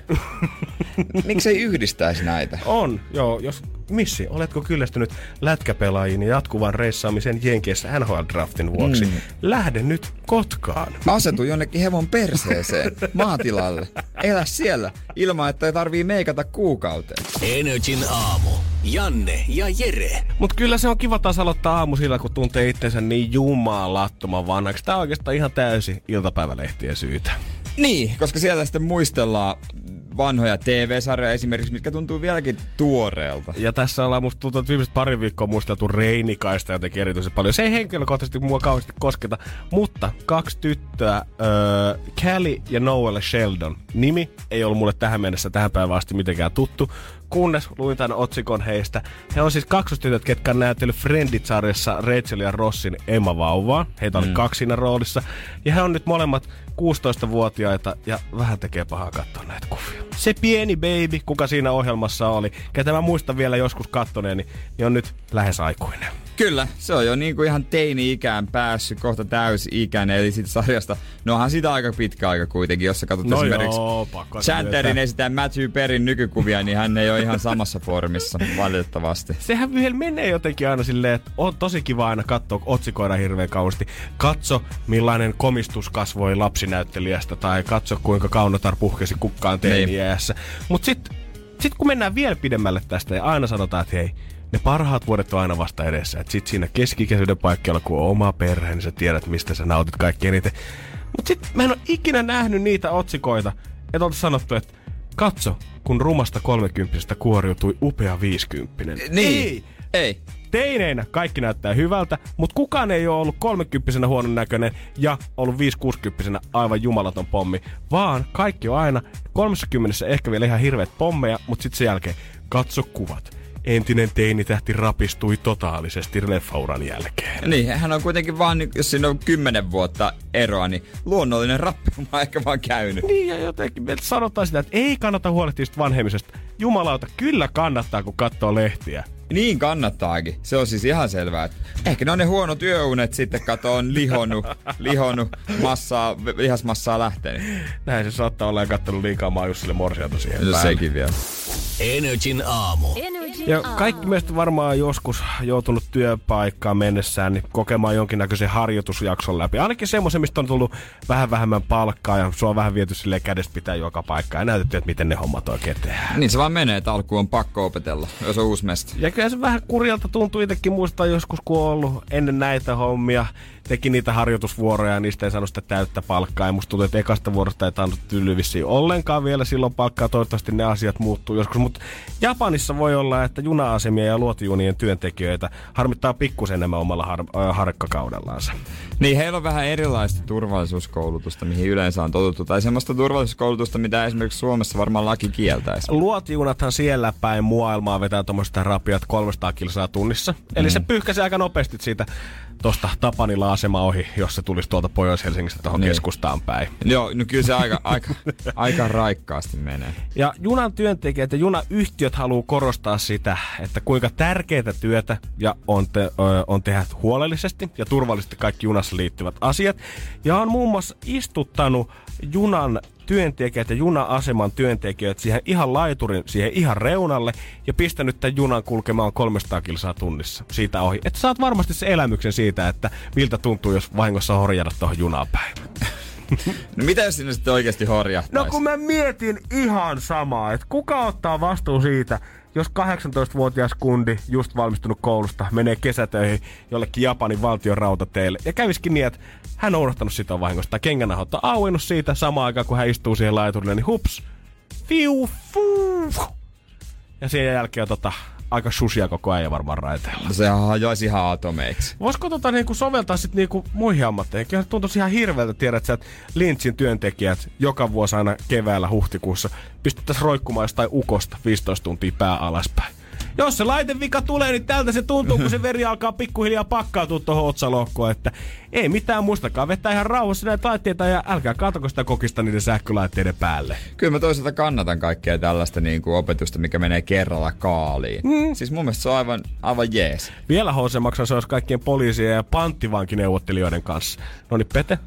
*laughs* Miksei yhdistäisi näitä? On, joo. Jos missi, oletko kyllästynyt lätkäpelaajiin ja jatkuvan reissaamisen Jenkeissä NHL-draftin vuoksi? Mm. Lähde nyt Kotkaan. Asetu jonnekin hevon perseeseen, *laughs* maatilalle. Elä siellä, ilman että tarvii meikata kuukauteen. Energin aamu. Janne ja Jere. Mutta kyllä se on kiva taas aloittaa aamusilla, kun tuntee itsensä niin jumalattoman vanhaksi. Tää on oikeastaan ihan täysi iltapäivälehtien syytä. Niin, koska siellä sitten muistellaan vanhoja TV-sarjoja esimerkiksi, mitkä tuntuu vieläkin tuoreelta. Ja tässä ollaan musta tuntuu, että viimeiset pari viikkoa muisteltu Reinikaista jotenkin erityisen paljon. Se ei henkilökohtaisesti mua kauheasti kosketa, mutta kaksi tyttöä, Callie ja Noelle Sheldon. Nimi ei ollut mulle tähän mennessä tähän päivään asti mitenkään tuttu, kunnes luin tämän otsikon heistä. He on siis kaksostytöt, ketkä on näytellyt Friendit-sarjassa Rachel ja Rossin Emma Vauvaa. Heitä oli mm. kaksi siinä roolissa. Ja he on nyt molemmat 16-vuotiaita ja vähän tekee pahaa katsoa näitä. Se pieni baby, kuka siinä ohjelmassa oli, ketä mä muistan vielä joskus kattoneeni, niin on nyt lähes aikuinen. Kyllä, se on jo niin kuin ihan teini-ikään päässyt, kohta täysi-ikäinen, eli siitä sarjasta, no onhan siitä aika pitkä aika kuitenkin, jos sä katsot No esimerkiksi joo, Chanterin esitään Matthew Perrin nykykuvia, niin hän ei ole ihan samassa formissa, valitettavasti. Sehän vielä menee jotenkin aina silleen, että on tosi kiva aina katsoa otsikoida hirveän kauheasti. Katso, millainen komistus kasvoi lapsinäyttelijästä, tai katso, kuinka Kaunotar puhkesi kukkaan teiniässä. Mutta sitten sit kun mennään vielä pidemmälle tästä ja aina sanotaan, että hei, ne parhaat vuodet on aina vasta edessä. Et sit siinä keskikäisyyden paikkeilla, kun on oma perhe, niin sä tiedät, mistä sä nautit kaikki eniten. Mut sit mä en ole ikinä nähnyt niitä otsikoita, että oltais sanottu, että katso, kun rumasta kolmekymppisestä kuoriutui upea viisikymppinen. Niin. Ei! Ei. Teineinä kaikki näyttää hyvältä, mutta kukaan ei ole ollut 30 huonon näköinen ja ollut 5-60 aivan jumalaton pommi, vaan kaikki on aina 30 ehkä vielä ihan hirveät pommeja, mutta sitten sen jälkeen katso kuvat. Entinen teinitähti rapistui totaalisesti leffauran jälkeen. Niin, hän on kuitenkin vaan, jos siinä on kymmenen vuotta eroa, niin luonnollinen rappiuma on *laughs* ehkä vaan käynyt. Niin ja jotenkin meiltä sanotaan sitä, että ei kannata huolehtia sitä vanhemmisesta. Jumalauta, kyllä kannattaa, kun katsoo lehtiä. Niin kannattaakin. Se on siis ihan selvää. Että ehkä ne on ne huonot yöunet sitten, kato on lihonnut, lihonnut massaa, lihasmassaa lähtenyt. Näin se saattaa olla ja kattonut liikaa Maajussille morsiata siihen No päälle. sekin vielä. Energin aamu. Energin Ja aamu. kaikki meistä varmaan joskus joutunut työpaikkaan mennessään niin kokemaan jonkinnäköisen harjoitusjakson läpi. Ainakin semmoisen, mistä on tullut vähän vähemmän palkkaa ja sua on vähän viety silleen kädestä pitää joka paikka ja näytetty, että miten ne hommat oikein tehdään. Niin se vaan menee, että alkuun on pakko opetella, jos on uusi mesta. Ja kyllä se vähän kurjalta tuntuu itsekin muistaa joskus, kun on ollut ennen näitä hommia, teki niitä harjoitusvuoroja ja niistä ei saanut sitä täyttä palkkaa. Ja musta tuntuu, että ekasta vuorosta ei tainnut tyyli vissiin ollenkaan vielä silloin palkkaa. Toivottavasti ne asiat muuttuu joskus. Mutta Japanissa voi olla, että juna-asemia ja luotijunien työntekijöitä harmittaa pikkusen enemmän omalla har- harkkakaudellaansa. Niin, heillä on vähän erilaista turvallisuuskoulutusta, mihin yleensä on totuttu. Tai semmoista turvallisuuskoulutusta, mitä esimerkiksi Suomessa varmaan laki kieltäisi. Luotijunathan siellä päin maailmaa vetää tuommoista rapiat 300 kilsaa tunnissa. Eli se pyyhkäsi aika nopeasti siitä tuosta Tapanilla asema ohi, jos se tulisi tuolta Pohjois-Helsingistä tuohon Niin. keskustaan päin. Joo, no kyllä se aika, *laughs* aika, aika raikkaasti menee. Ja junan työntekijät ja junayhtiöt haluaa korostaa sitä, että kuinka tärkeää työtä ja on, te, ö, on tehdä huolellisesti ja turvallisesti kaikki junassa liittyvät asiat. Ja on muun muassa istuttanut junan työntekijät ja juna-aseman työntekijät siihen ihan laiturin, siihen ihan reunalle ja pistänyt tämän junan kulkemaan 300 kilsaa tunnissa siitä ohi. Että saat varmasti se elämyksen siitä, että miltä tuntuu, jos vahingossa horjada tuohon junaan päin. *laughs* No mitä jos sinne sitten oikeasti horjahtaisi? No kun mä mietin ihan samaa, että kuka ottaa vastuun siitä, jos 18-vuotias kundi, just valmistunut koulusta, menee kesätöihin jollekin Japanin valtion rautateille. Ja käviskin niin, että hän on unohtanut sitä vahingosta. Tai Kengänahot on auennut siitä samaan aikaan, kun hän istuu siihen laiturille, niin hups, fiu, fuu. Ja sen jälkeen tota, aika susia koko ajan varmaan raiteella. No Sehän hajoisi ihan atomeiksi. Voisiko tota niinku soveltaa sit niinku muihin ammatteihin? Kyllä se tuntuisi ihan hirveältä, tiedät sä, että Lynchin työntekijät joka vuosi aina keväällä huhtikuussa pistettäisiin roikkumaan jostain ukosta 15 tuntia pää alaspäin. Jos se laitevika tulee, niin tältä se tuntuu, kun se veri alkaa pikkuhiljaa pakkautua tuohon otsalohkoon, että ei mitään muistakaa vetää ihan rauhassa näitä laitteita ja älkää katoko sitä kokista niiden sähkölaitteiden päälle. Kyllä mä toisaalta kannatan kaikkea tällaista niin kuin opetusta, mikä menee kerralla kaaliin. Mm. Siis mun mielestä se on aivan, aivan jees. Vielä HC maksaa se olisi kaikkien poliisien ja panttivankineuvottelijoiden kanssa. No niin Pete,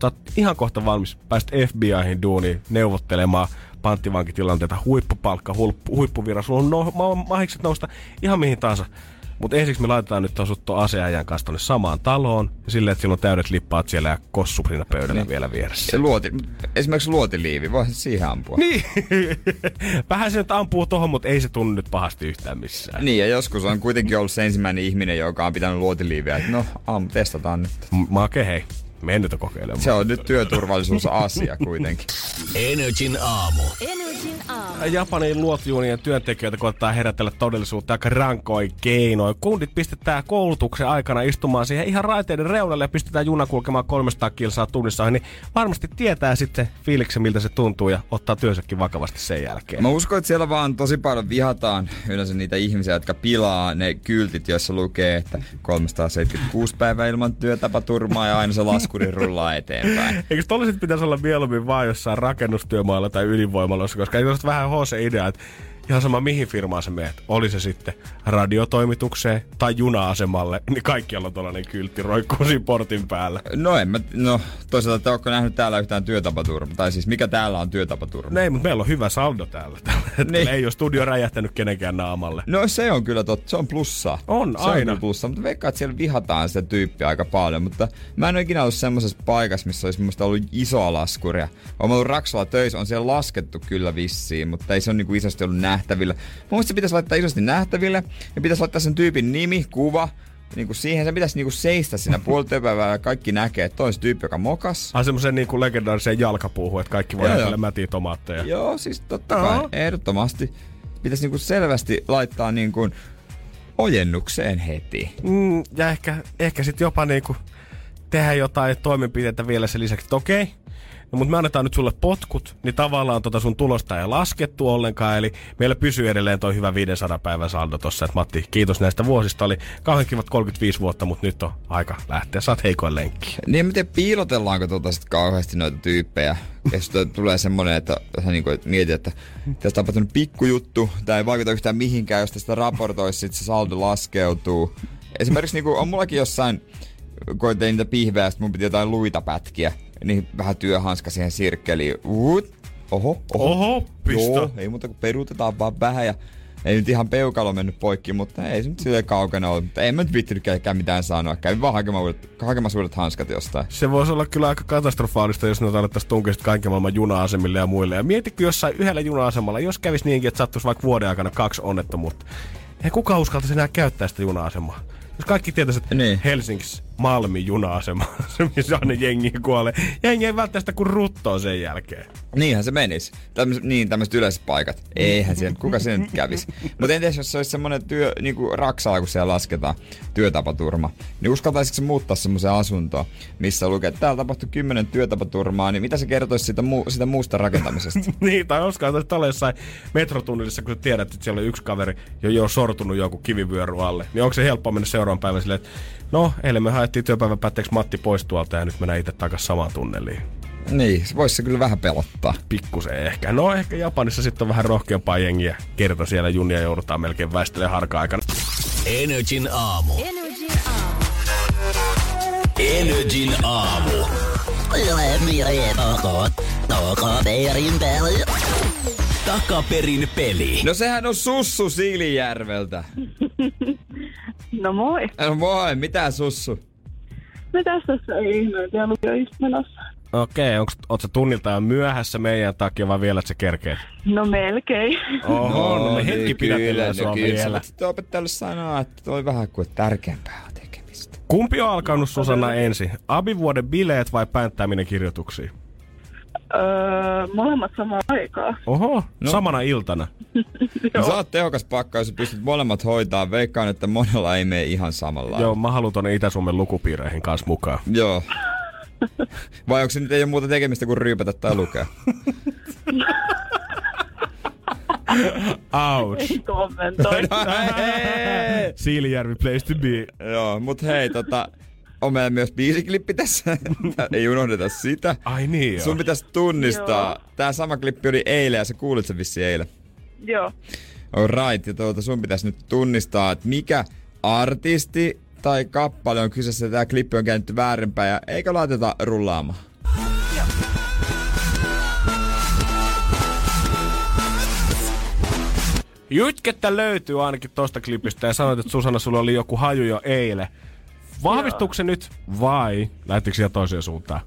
sä oot ihan kohta valmis päästä FBIhin duuniin neuvottelemaan panttivankitilanteita, huippupalkka, huippu, huippuvirra. Sulla on no, ma- mahikset nousta ihan mihin tahansa. Mutta ensiksi me laitetaan nyt tuon aseajan kanssa tonne samaan taloon. Ja silleen, että sillä on täydet lippaat siellä ja kossu siinä pöydällä niin. vielä vieressä. Se luoti, esimerkiksi luotiliivi, voi siihen ampua. Niin. *laughs* Vähän se nyt ampuu tohon, mutta ei se tunnu nyt pahasti yhtään missään. Niin, ja joskus on kuitenkin ollut se ensimmäinen ihminen, joka on pitänyt luotiliiviä, että no, am, testataan nyt. M- mä okei, hei. Mene nyt kokeilemaan. Se on nyt työturvallisuusasia kuitenkin. *laughs* Energin aamu. Energin aamu. Japanin luotijuunien työntekijöitä koettaa herätellä todellisuutta aika rankoin keinoin. Kundit pistetään koulutuksen aikana istumaan siihen ihan raiteiden reunalle ja pistetään juna kulkemaan 300 kilsaa tunnissa, niin varmasti tietää sitten fiiliksen, miltä se tuntuu ja ottaa työnsäkin vakavasti sen jälkeen. Mä uskon, että siellä vaan tosi paljon vihataan yleensä niitä ihmisiä, jotka pilaa ne kyltit, joissa lukee, että 376 päivää ilman työtapaturmaa ja aina se *laughs* laskuri rullaa eteenpäin. *laughs* Eikö tollaset pitäisi olla mieluummin vaan jossain rakennustyömaalla tai ydinvoimaloissa, koska ei vähän HC-idea, että ihan sama mihin firmaan sä meet. Oli se sitten radiotoimitukseen tai juna-asemalle, *laughs* niin kaikkialla on tollanen kyltti roikkuu siinä portin päällä. No en mä, no toisaalta, että onko nähnyt täällä yhtään työtapaturmaa? Tai siis mikä täällä on työtapaturma? Ei, mutta meillä on hyvä saldo täällä. *laughs* Niin. Niin. Ei ole studio räjähtänyt kenenkään naamalle. No se on kyllä totta, se on plussaa. On, se on aina. kyllä plussaa, mutta veikkaan, että siellä vihataan sitä tyyppiä aika paljon, mutta mä en ole ikinä ollut semmoisessa paikassa, missä olisi mun ollut isoa laskuria. Olen ollut Raksolla töissä, on siellä laskettu kyllä vissiin, mutta ei se ole niinku isosti ollut nähty nähtävillä. Mun mielestä se pitäisi laittaa isosti nähtäville ja pitäisi laittaa sen tyypin nimi, kuva, niin kuin siihen se pitäisi niin kuin seistä siinä *laughs* puolityöpäivää ja kaikki näkee, että toi on se tyyppi, joka mokas. Ai semmoisen niinku legendaariseen jalkapuuhun, että kaikki voi ajatella mätiä tomaatteja. Joo, siis totta kai, Joo. ehdottomasti. Pitäisi niin kuin selvästi laittaa niin kuin ojennukseen heti. Mm, ja ehkä, ehkä sitten jopa niinku tehdä jotain toimenpiteitä vielä sen lisäksi, että okei, no mutta me annetaan nyt sulle potkut, niin tavallaan tota sun tulosta ei laskettu ollenkaan, eli meillä pysyy edelleen toi hyvä 500 päivän saldo tossa, että Matti, kiitos näistä vuosista, oli kauhean kivat 35 vuotta, mutta nyt on aika lähteä, saat heikoin lenkki. Niin en tiedä, piilotellaanko tuota sit kauheasti noita tyyppejä. Sitten tulee semmonen, että sä niinku et mietit, että tässä on tapahtunut pikkujuttu, tämä ei vaikuta yhtään mihinkään, jos tästä raportoisi, sit se saldo laskeutuu. Esimerkiksi niinku, on mullakin jossain, kun tein niitä pihveä, sit mun piti jotain luita pätkiä, niin vähän työhanska siihen sirkkeliin. Uut. Oho, oho. Oho, pistä. Joo, ei muuta kuin peruutetaan vaan vähän ja ei nyt ihan peukalo mennyt poikki, mutta ei se nyt silleen kaukana ollut. Mutta en mä nyt vittinytkään mitään sanoa. Kävin vaan hakemaan uudet, hakemassa uudet hanskat jostain. Se voisi olla kyllä aika katastrofaalista, jos ne alettaisiin tunkea kaiken maailman juna-asemille ja muille. Ja mietitkö jossain yhdellä juna-asemalla, jos kävisi niinkin, että sattuisi vaikka vuoden aikana kaksi onnettomuutta. Ei kuka uskaltaisi enää käyttää sitä juna-asemaa. Jos kaikki tietäisi, että Niin. Helsingissä Malmin juna-asema, *laughs* se missä aina jengi kuolee. Jengi ei välttämättä sitä kuin ruttoa sen jälkeen. Niinhän se menisi. Tämmöis, niin, tämmöiset yleiset paikat. Eihän siellä, kuka siellä nyt kävisi. Mutta entäs jos se olisi semmoinen työ, niin kuin Raksala, kun siellä lasketaan työtapaturma, niin uskaltaisitko se muuttaa semmoiseen asuntoon, missä lukee, että täällä tapahtui kymmenen työtapaturmaa, niin mitä se kertoisi siitä, mu- siitä muusta rakentamisesta? *laughs* niin, tai että olla jossain metrotunnelissa, kun sä tiedät, että siellä on yksi kaveri jo, jo sortunut joku kivivyöry alle. Niin onko se helppo mennä seuraavan päivän silleen, että no, eilen me haettiin työpäivän päätteeksi Matti pois tuolta ja nyt mennään itse takaisin samaan tunneliin. niin, se voisi se kyllä vähän pelottaa. Pikkusen ehkä. No ehkä Japanissa sitten on vähän rohkeampaa jengiä. Kerta siellä junia joudutaan melkein väistelemään harka-aikana. Energin aamu. Energin aamu. Energin aamu. Takaperin peli. No sehän on Sussu Siilijärveltä. *laughs* No moi. No moi, mitä Sussu? Mitäs tässä ei ihmeitä lukioista menossa? Okei, onko oot sä tunnilta jo myöhässä meidän takia vai vielä, että sä kerkeet? No melkein. Oho, no, me niin hetki pidätellään sua kyllä, vielä. sitten opettajalle sanoa, että toi vähän kuin tärkeämpää on tekemistä. Kumpi on alkanut Susanna ensin? Abivuoden bileet vai pänttääminen kirjoituksiin? Öö, molemmat samaan aikaan. Oho, no. Samana iltana. No, *laughs* sä oot tehokas pakka, jos pystyt molemmat hoitaa. Veikkaan, että monella ei mene ihan samalla. Joo, mä haluan tonne Itä-Suomen lukupiireihin kanssa mukaan. Joo. Vai onko se nyt ei ole muuta tekemistä kuin ryypätä tai lukea? Ouch. Kommentoi. *laughs* No, hei! Siilijärvi place to be. Joo, mut hei, tota, on meillä myös biisiklippi tässä. *laughs* ei unohdeta sitä. Ai niin joo. Sun pitäisi tunnistaa. Joo. Tää sama klippi oli eilen ja sä kuulit sen vissiin eilen. Joo. Alright, ja tuota sun pitäisi nyt tunnistaa, että mikä artisti tai kappale on kyseessä. Tää klippi on käännetty väärinpäin ja eikö laiteta rullaamaan? Jytkettä löytyy ainakin tosta klipistä ja sanoit, että Susanna, sulla oli joku haju jo eilen. Vahvistuuko se nyt vai lähtikö siellä toiseen suuntaan?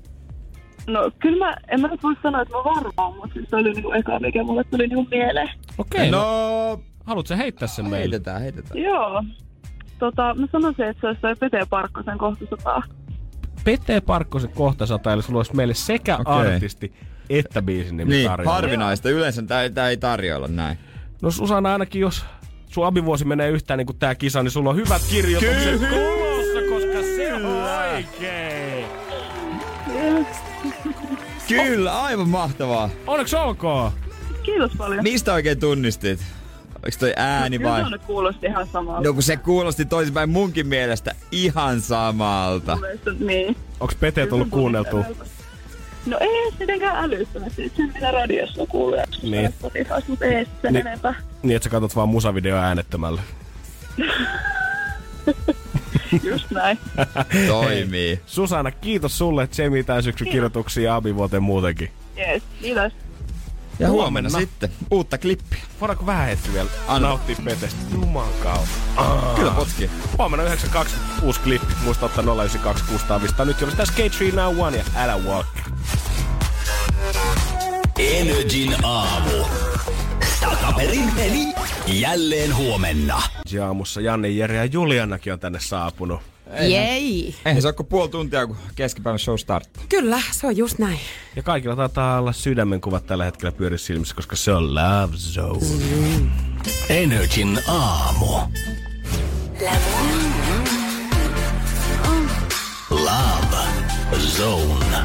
No kyllä mä, en mä nyt voi sanoa, että mä varmaan, mutta siis se oli niinku eka, mikä mulle tuli niinku mieleen. Okei, no. no, haluatko sä heittää sen meille? heitetään, heitetään. Joo. Tota, mä sanoisin, että se olisi toi Pete Parkkosen kohta sotaa. Pete Parkkosen kohta sata, eli sulla olisi meille sekä Okei. artisti että biisin nimi Niin, tarjolla. harvinaista. Yleensä tää, tää ei tarjoilla näin. No Susanna, ainakin jos sun abivuosi menee yhtään niin kuin tää kisa, niin sulla on hyvät kirjoitukset Kyllä. Oikein. Kyllä, aivan mahtavaa. Onneksi olkoon. Kiitos paljon. Mistä oikein tunnistit? Oliko toi ääni Kyllä vai? se nyt kuulosti ihan samalta. No kun se kuulosti toisinpäin munkin mielestä ihan samalta. Mielestäni Niin. Onks Pete tullut kuunneltua? No ei edes mitenkään älyttömästi. Sen mitä radiossa kuuluu ja Niin. Spotifys, mutta ei sen Niin. enempää. Niin, että sä katsot vaan musavideo äänettömällä. *laughs* *laughs* Just näin. *laughs* Toimii. Susanna, kiitos sulle Jamie tämän syksyn kirjoituksia ja abivuoteen muutenkin. Jees, kiitos. Ja Huomenna. huomenna sitten uutta klippiä. Voidaanko vähän hetki vielä Anna. nauttia Petestä? Juman kautta. Kyllä potki. Huomenna 9.2 uusi klippi. Muista ottaa 092 600 Nyt jos tässä K3 Now One ja Älä Walk. Energin aamu. Takaperin peli jälleen huomenna. Jaamussa Janne, Jere ja Julianakin on tänne saapunut. Jei. Eihän se ole kuin puoli tuntia, kun keskipäivän show starttaa. Kyllä, se on just näin. Ja kaikilla taitaa olla sydämen kuvat tällä hetkellä pyöri silmissä, koska se on Love Zone. Energin aamu. Love Zone.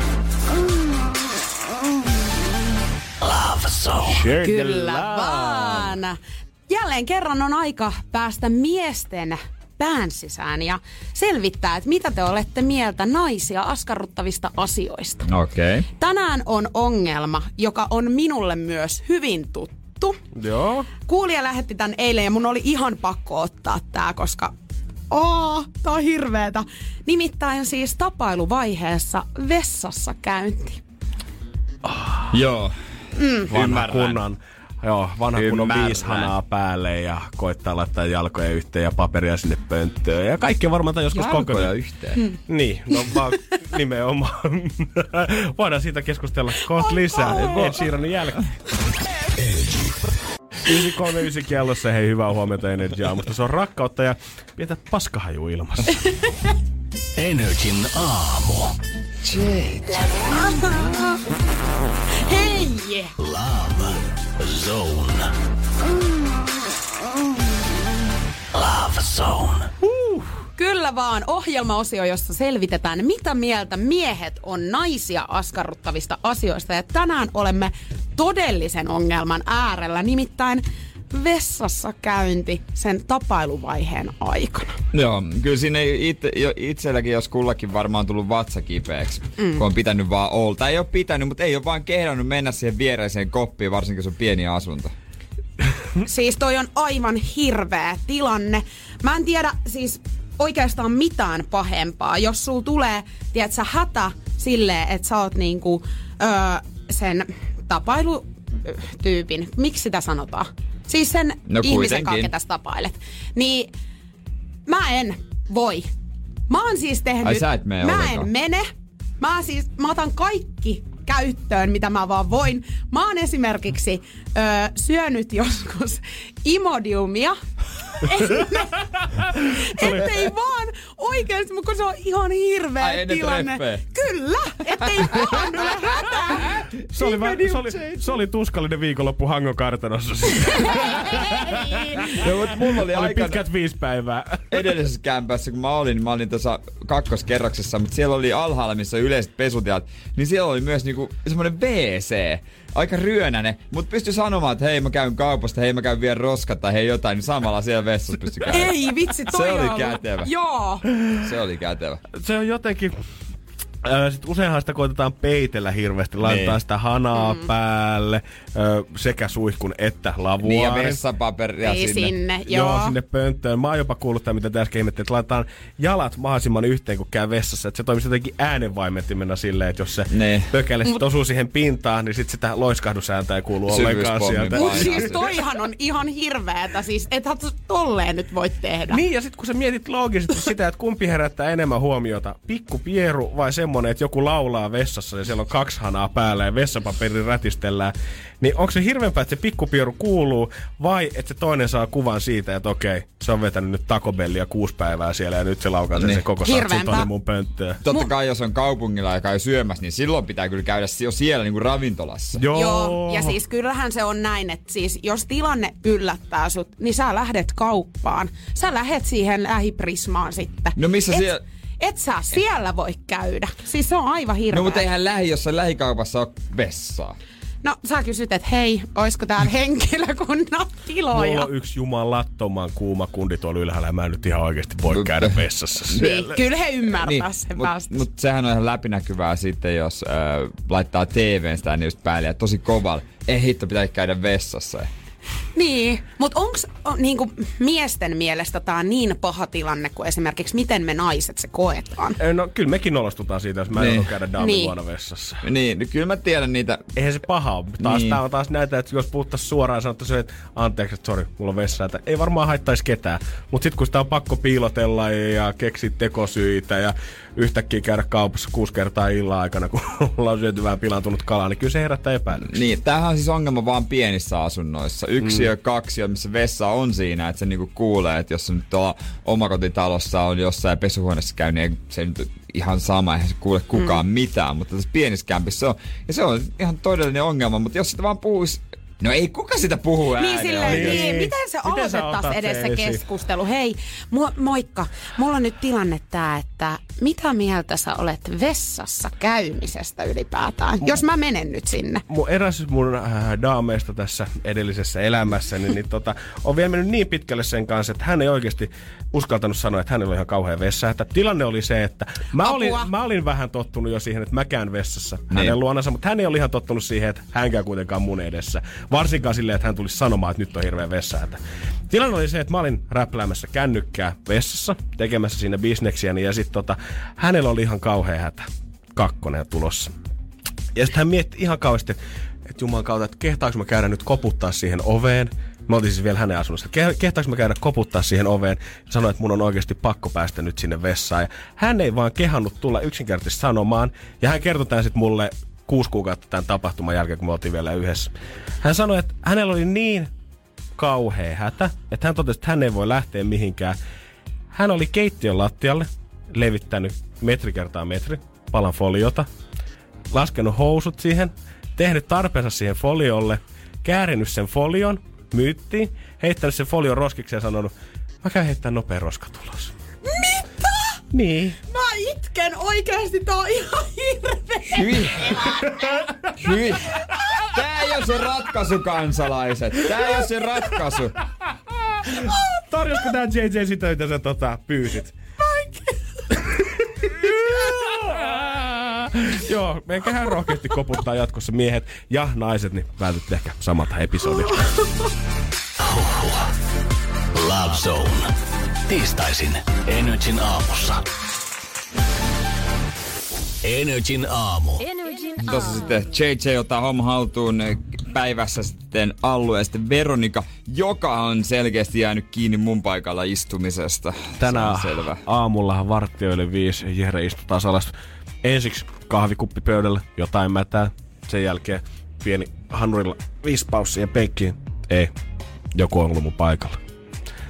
Zone. Kyllä vaan. Jälleen kerran on aika päästä miesten pään sisään ja selvittää, että mitä te olette mieltä naisia askarruttavista asioista. Okei. Okay. Tänään on ongelma, joka on minulle myös hyvin tuttu. Joo. Kuulija lähetti tän eilen ja mun oli ihan pakko ottaa tää, koska Oo, tää on hirveetä. Nimittäin siis tapailuvaiheessa vessassa käynti. Joo. Mm. Vanha Ymmärrän. kunnon, joo, vanha kunnon viisi hanaa päälle ja koittaa laittaa jalkoja yhteen ja paperia sinne pönttöön. Ja kaikki on varmaan joskus Jalkoja kokonaan. yhteen. Hmm. Niin, no vaan nimenomaan. *laughs* Voidaan siitä keskustella kohta lisää. Ed Sheeranin jälkeen. 939 kellossa, hei hyvää huomenta Energy Aamusta. Se on rakkautta ja pientä paskahaju ilmassa. Energin aamu. Hei! Love Zone. Love Zone. Kyllä vaan ohjelmaosio, jossa selvitetään, mitä mieltä miehet on naisia askarruttavista asioista. Ja tänään olemme todellisen ongelman äärellä, nimittäin vessassa käynti sen tapailuvaiheen aikana. Joo, kyllä itse, jo, itselläkin, jos kullakin varmaan tullut vatsa kipeäksi, mm. kun on pitänyt vaan olla. Tai ei ole pitänyt, mutta ei ole vaan kehdannut mennä siihen viereiseen koppiin, varsinkin jos on pieni asunto. *laughs* Siis toi on aivan hirveä tilanne. Mä en tiedä siis oikeastaan mitään pahempaa, jos sul tulee, tiedätkö, hätä silleen, että sä oot niinku öö, sen tapailutyypin, miksi sitä sanotaan? Siis sen No ihmisen kanssa, ketä tapailet. Niin mä en voi. Mä oon siis tehnyt... Ai sä et mene Mä ollenkaan. en mene. Mä siis, mä otan kaikki käyttöön, mitä mä vaan voin. Mä oon esimerkiksi ö, syönyt joskus imodiumia. *laughs* ettei vaan oikeesti, mutta kun se on ihan hirveä Ai, tilanne. Kyllä, ettei vaan tule hätää. Se oli, va- se, oli, se oli tuskallinen viikonloppu Hangon kartanossa. *laughs* Joo, mutta mulla oli, oli pitkät viisi päivää. edellisessä kämpässä, kun mä olin, niin mä olin tuossa kakkoskerroksessa, mutta siellä oli alhaalla, missä yleiset pesutilat, niin siellä oli myös niinku semmoinen WC. Aika ryönäinen, mutta pystyi sanomaan, että hei mä käyn kaupasta, hei mä käyn vielä roskat tai hei jotain, niin samalla siellä vessassa pystyi käymään. Ei vitsi, toi Se oli kätevä. Joo. Se oli kätevä. se on jotenkin... Ö, Sit useinhan sitä koitetaan peitellä hirveästi, laittaa Niin. sitä hanaa mm. päälle, ö, sekä suihkun että lavuaarin. Niin ja vessapaperia Ei sinne. sinne, Joo. joo. sinne pönttöön. Mä oon jopa kuullut tämän, mitä te äsken ihmettelin, että laitetaan jalat mahdollisimman yhteen, kun käy vessassa. Että se toimisi jotenkin äänenvaimettimena silleen, että jos se Niin. pökäle sit osuu siihen pintaan, niin sit sitä loiskahdusääntä ei kuulu ollenkaan sieltä. painaa. Mut siis toihan on ihan hirveetä. Siis ethän tolleen nyt voi tehdä. Niin, ja sitten kun sä mietit loogisesti sitä, että kumpi herättää enemmän huomiota, pikku pieru vai semmonen, että joku laulaa vessassa ja siellä on kaksi hanaa päällä ja vessapaperi rätistellään, niin onko se hirveämpää, että se pikkupieru kuuluu vai että se toinen saa kuvan siitä, että okei, se on vetänyt nyt takobellia kuusi päivää siellä ja nyt se laukaa sen, Niin. sen koko satsin tonne mun pönttöön. Totta kai jos on kaupungilla ja käy syömässä, niin silloin pitää kyllä käydä jo siellä niinku ravintolassa. Joo. Joo, ja siis kyllähän se on näin, että siis jos tilanne yllättää sut, niin sä lähdet kauppaan. Sä lähet siihen lähiprismaan sitten. No missä et, siellä- Et sä siellä voi käydä. Siis se on aivan hirveä. No mutta eihän lähi, jossain lähikaupassa ole vessaa. No sä kysyt, että hei, oisko täällä *laughs* henkilökunnan tiloja? Mulla on yksi jumalattoman kuuma kundi tuolla ylhäällä ja mä en nyt ihan oikeasti voi *laughs* Mut- käydä vessassa Niin, siellä. kyllä he ymmärtää Niin, sen mutta päästä. mut sehän on ihan läpinäkyvää sitten, jos äh, laittaa TVn sitä niin just päälle ja tosi kovalla. Ei hitto, pitää käydä vessassa. Niin, mutta onko niinku, miesten mielestä tämä niin paha tilanne kuin esimerkiksi miten me naiset se koetaan? Ei, No kyllä mekin nolostutaan siitä, jos mä en Niin. niin. käydä daamin Niin. luona vessassa. Niin, niin kyllä mä tiedän niitä. Eihän se paha ole. Taas, Niin. niin. Tää on taas näitä, että jos puhuttaisiin suoraan sanottaisiin, että anteeksi, että sori, mulla on vessa, että ei varmaan haittaisi ketään. Mutta sitten kun sitä on pakko piilotella ja keksiä tekosyitä ja yhtäkkiä käydä kaupassa kuusi kertaa illan aikana, kun *laughs* ollaan syöty vähän pilaantunut kalaa, niin kyllä se herättää epäilyksiä. Niin, tämähän on siis ongelma vaan pienissä asunnoissa. Yksi ja kaksi, missä vessa on siinä, että se niinku kuulee, että jos se nyt tuolla omakotitalossa on jossain pesuhuoneessa käy, niin ei se nyt ihan sama, eihän se kuule kukaan mm. mitään, mutta tässä pienissä kämpissä se on. Ja se on ihan todellinen ongelma, mutta jos sitä vaan puhuisi No ei kuka sitä puhuu ääneen Niin silleen, niin. niin, miten se aloitettaisiin otat edes sen se keskustelu? Hei, mu- moikka. Mulla on nyt tilanne tää, että mitä mieltä sä olet vessassa käymisestä ylipäätään? Jos mä menen nyt sinne. mun, eräs mun äh, daameista tässä edellisessä elämässä, niin, niin tota, on vielä mennyt niin pitkälle sen kanssa, että hän ei oikeasti uskaltanut sanoa, että hänellä on ihan kauhean vessa. Että tilanne oli se, että mä Apua. olin, mä olin vähän tottunut jo siihen, että mä käyn vessassa Niin. niin. hänen luonansa, mutta hän ei ollut ihan tottunut siihen, että hän käy kuitenkaan mun edessä. Varsinkaan silleen, että hän tulisi sanomaan, että nyt on hirveä vessahätä. Tilanne oli se, että mä olin räpläämässä kännykkää vessassa, tekemässä siinä bisneksiäni, ja sitten tota, hänellä oli ihan kauhea hätä. Kakkonen tulossa. Ja sitten hän mietti ihan kauheasti, että et juman kautta, että kehtaanko mä käydä nyt koputtaa siihen oveen. Mä oltiin siis vielä hänen asunnossa. Ke- Kehtaanko mä käydä koputtaa siihen oveen ja sanoa, että mun on oikeasti pakko päästä nyt sinne vessaan. Ja hän ei vaan kehannut tulla yksinkertaisesti sanomaan. Ja hän kertoi tämän sitten mulle kuusi kuukautta tämän tapahtuman jälkeen, kun me oltiin vielä yhdessä. Hän sanoi, että hänellä oli niin kauhea hätä, että hän totesi, että hän ei voi lähteä mihinkään. Hän oli keittiön lattialle levittänyt metri kertaa metri palan foliota, laskenut housut siihen, tehnyt tarpeensa siihen foliolle, käärinyt sen folion, myyttiin, heittänyt sen folion roskiksi ja sanonut, mä käyn heittämään nopea roskatulos. Niin. Mä itken oikeasti, tää on ihan hirveä. Hyi. Hyi. Tää ei ole se ratkaisu, kansalaiset. Tää ei ole se ratkaisu. Tarjosko tää JJ sitä, mitä sä tota, pyysit? Joo, menkäähän rohkeasti koputtaa jatkossa miehet ja naiset, niin vältytte ehkä samalta episodilta. Love Zone. Tiistaisin Energin aamussa. Energin aamu. Energin Tuossa sitten JJ ottaa homma haltuun päivässä sitten Allu ja sitten Veronika, joka on selkeästi jäänyt kiinni mun paikalla istumisesta. Tänään Se on selvä. aamulla vartioille viisi Jere istutaan alas. Ensiksi kahvikuppi pöydälle, jotain mätää. Sen jälkeen pieni hanurilla viisi paussia penkkiin. Ei, joku on ollut mun paikalla.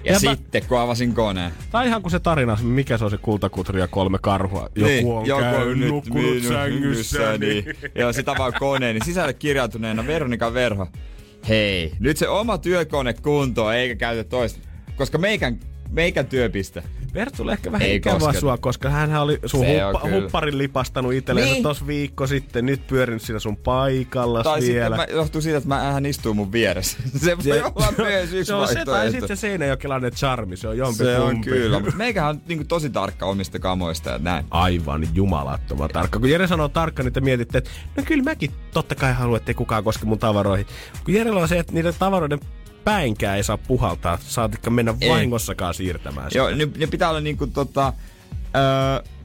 Ja, Ja mä- sitten kun avasin koneen. Tai ihan kuin se tarina, mikä se on se kultakutri ja kolme karhua. Joku Niin, on käynyt, nukkunut minun sängyssä. Niin. Joo, sitä vaan koneen, niin sisälle kirjautuneena Veronika Verho. Hei, nyt se oma työkone kuntoon, eikä käytä toista. Koska meikän, meikän työpiste. Vertulle ehkä vähän Ei ikävää kosketa. sua, koska hän oli sun Se huppa, hupparin lipastanut itselleen Niin. niin. tossa viikko sitten. Nyt pyörinyt siinä sun paikalla Tai vielä. sitten mä, johtuu siitä, että mä, hän istuu mun vieressä. *laughs* Se voi olla myös yksi se on se, tai sitten se seinäjokelainen charmi, se on jompi Se on kumpi. kyllä, mutta *laughs* meikähän on niinku tosi tarkka omista kamoista ja näin. Aivan jumalattoman tarkka. Kun Jere sanoo tarkka, niin te mietitte, että no kyllä mäkin totta kai haluan, ettei kukaan koske mun tavaroihin. Kun Jerellä on se, että niiden tavaroiden päinkään ei saa puhaltaa, saatikka mennä Ei. vahingossakaan siirtämään sitä. Joo, ne, ne pitää olla niinku tota... Öö,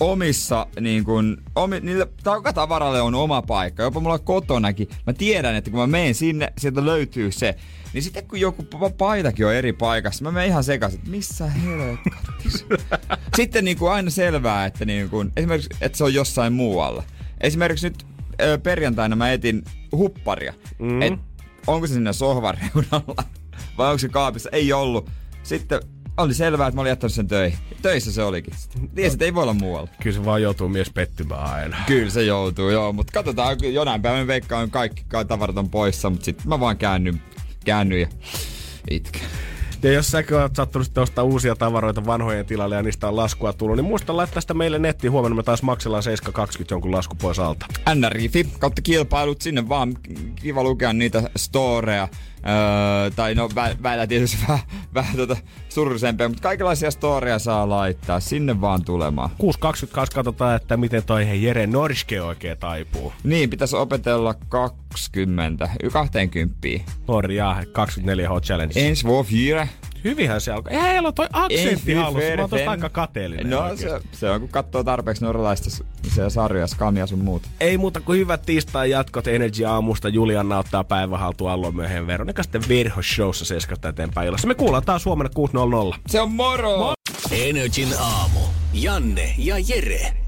omissa niin kun, omi, niillä, joka tavaralle on oma paikka, jopa mulla kotonakin. Mä tiedän, että kun mä menen sinne, sieltä löytyy se. Niin sitten kun joku pa- paitakin on eri paikassa, mä menen ihan sekaisin, että missä helkattis. *laughs* sitten niin kuin aina selvää, että, niin kuin, esimerkiksi, että se on jossain muualla. Esimerkiksi nyt ö, perjantaina mä etin hupparia. Mm. Et, onko se sinne sohvan reunalla vai onko se kaapissa? Ei ollut. Sitten oli selvää, että mä olin jättänyt sen töihin. Töissä se olikin. Tiesi, että ei voi olla muualla. Kyllä se vaan joutuu mies pettymään aina. Kyllä se joutuu, joo. Mutta katsotaan, jonain päivän veikka on kaikki ka- tavarat on poissa, mutta sitten mä vaan käännyn, käännyn ja itken. Ja jos säkin oot sattunut sitten ostaa uusia tavaroita vanhojen tilalle ja niistä on laskua tullut, niin muista laittaa sitä meille nettiin. Huomenna me taas maksellaan 7,20 jonkun lasku pois alta. NRIFI kautta kilpailut sinne vaan kiva lukea niitä storeja Öö, tai no vä- välillä tietysti *laughs* vähän, vähän tota surullisempia, mutta kaikenlaisia storia saa laittaa. Sinne vaan tulemaan. 6.22 katsotaan, että miten toi Jere Norske oikein taipuu. Niin, pitäisi opetella 20, 20. Norja 24H Challenge. Ensi vuosi Hyvinhän se alkoi. Eihän heillä on toi aksentti Ensi hallussa. Mä oon tosta aika kateellinen. No se, se, on, kun katsoo tarpeeksi norjalaista se sarjoja, skamia sun muuta. Ei muuta kuin hyvät tiistai jatkot Energy aamusta. Julianna ottaa päivän haltuun Allon myöhemmin Veronika sitten Virho Showssa 7 eteenpäin illassa. Me kuullaan taas huomenna 6.00. Se on moro! Energin aamu. Janne ja Jere.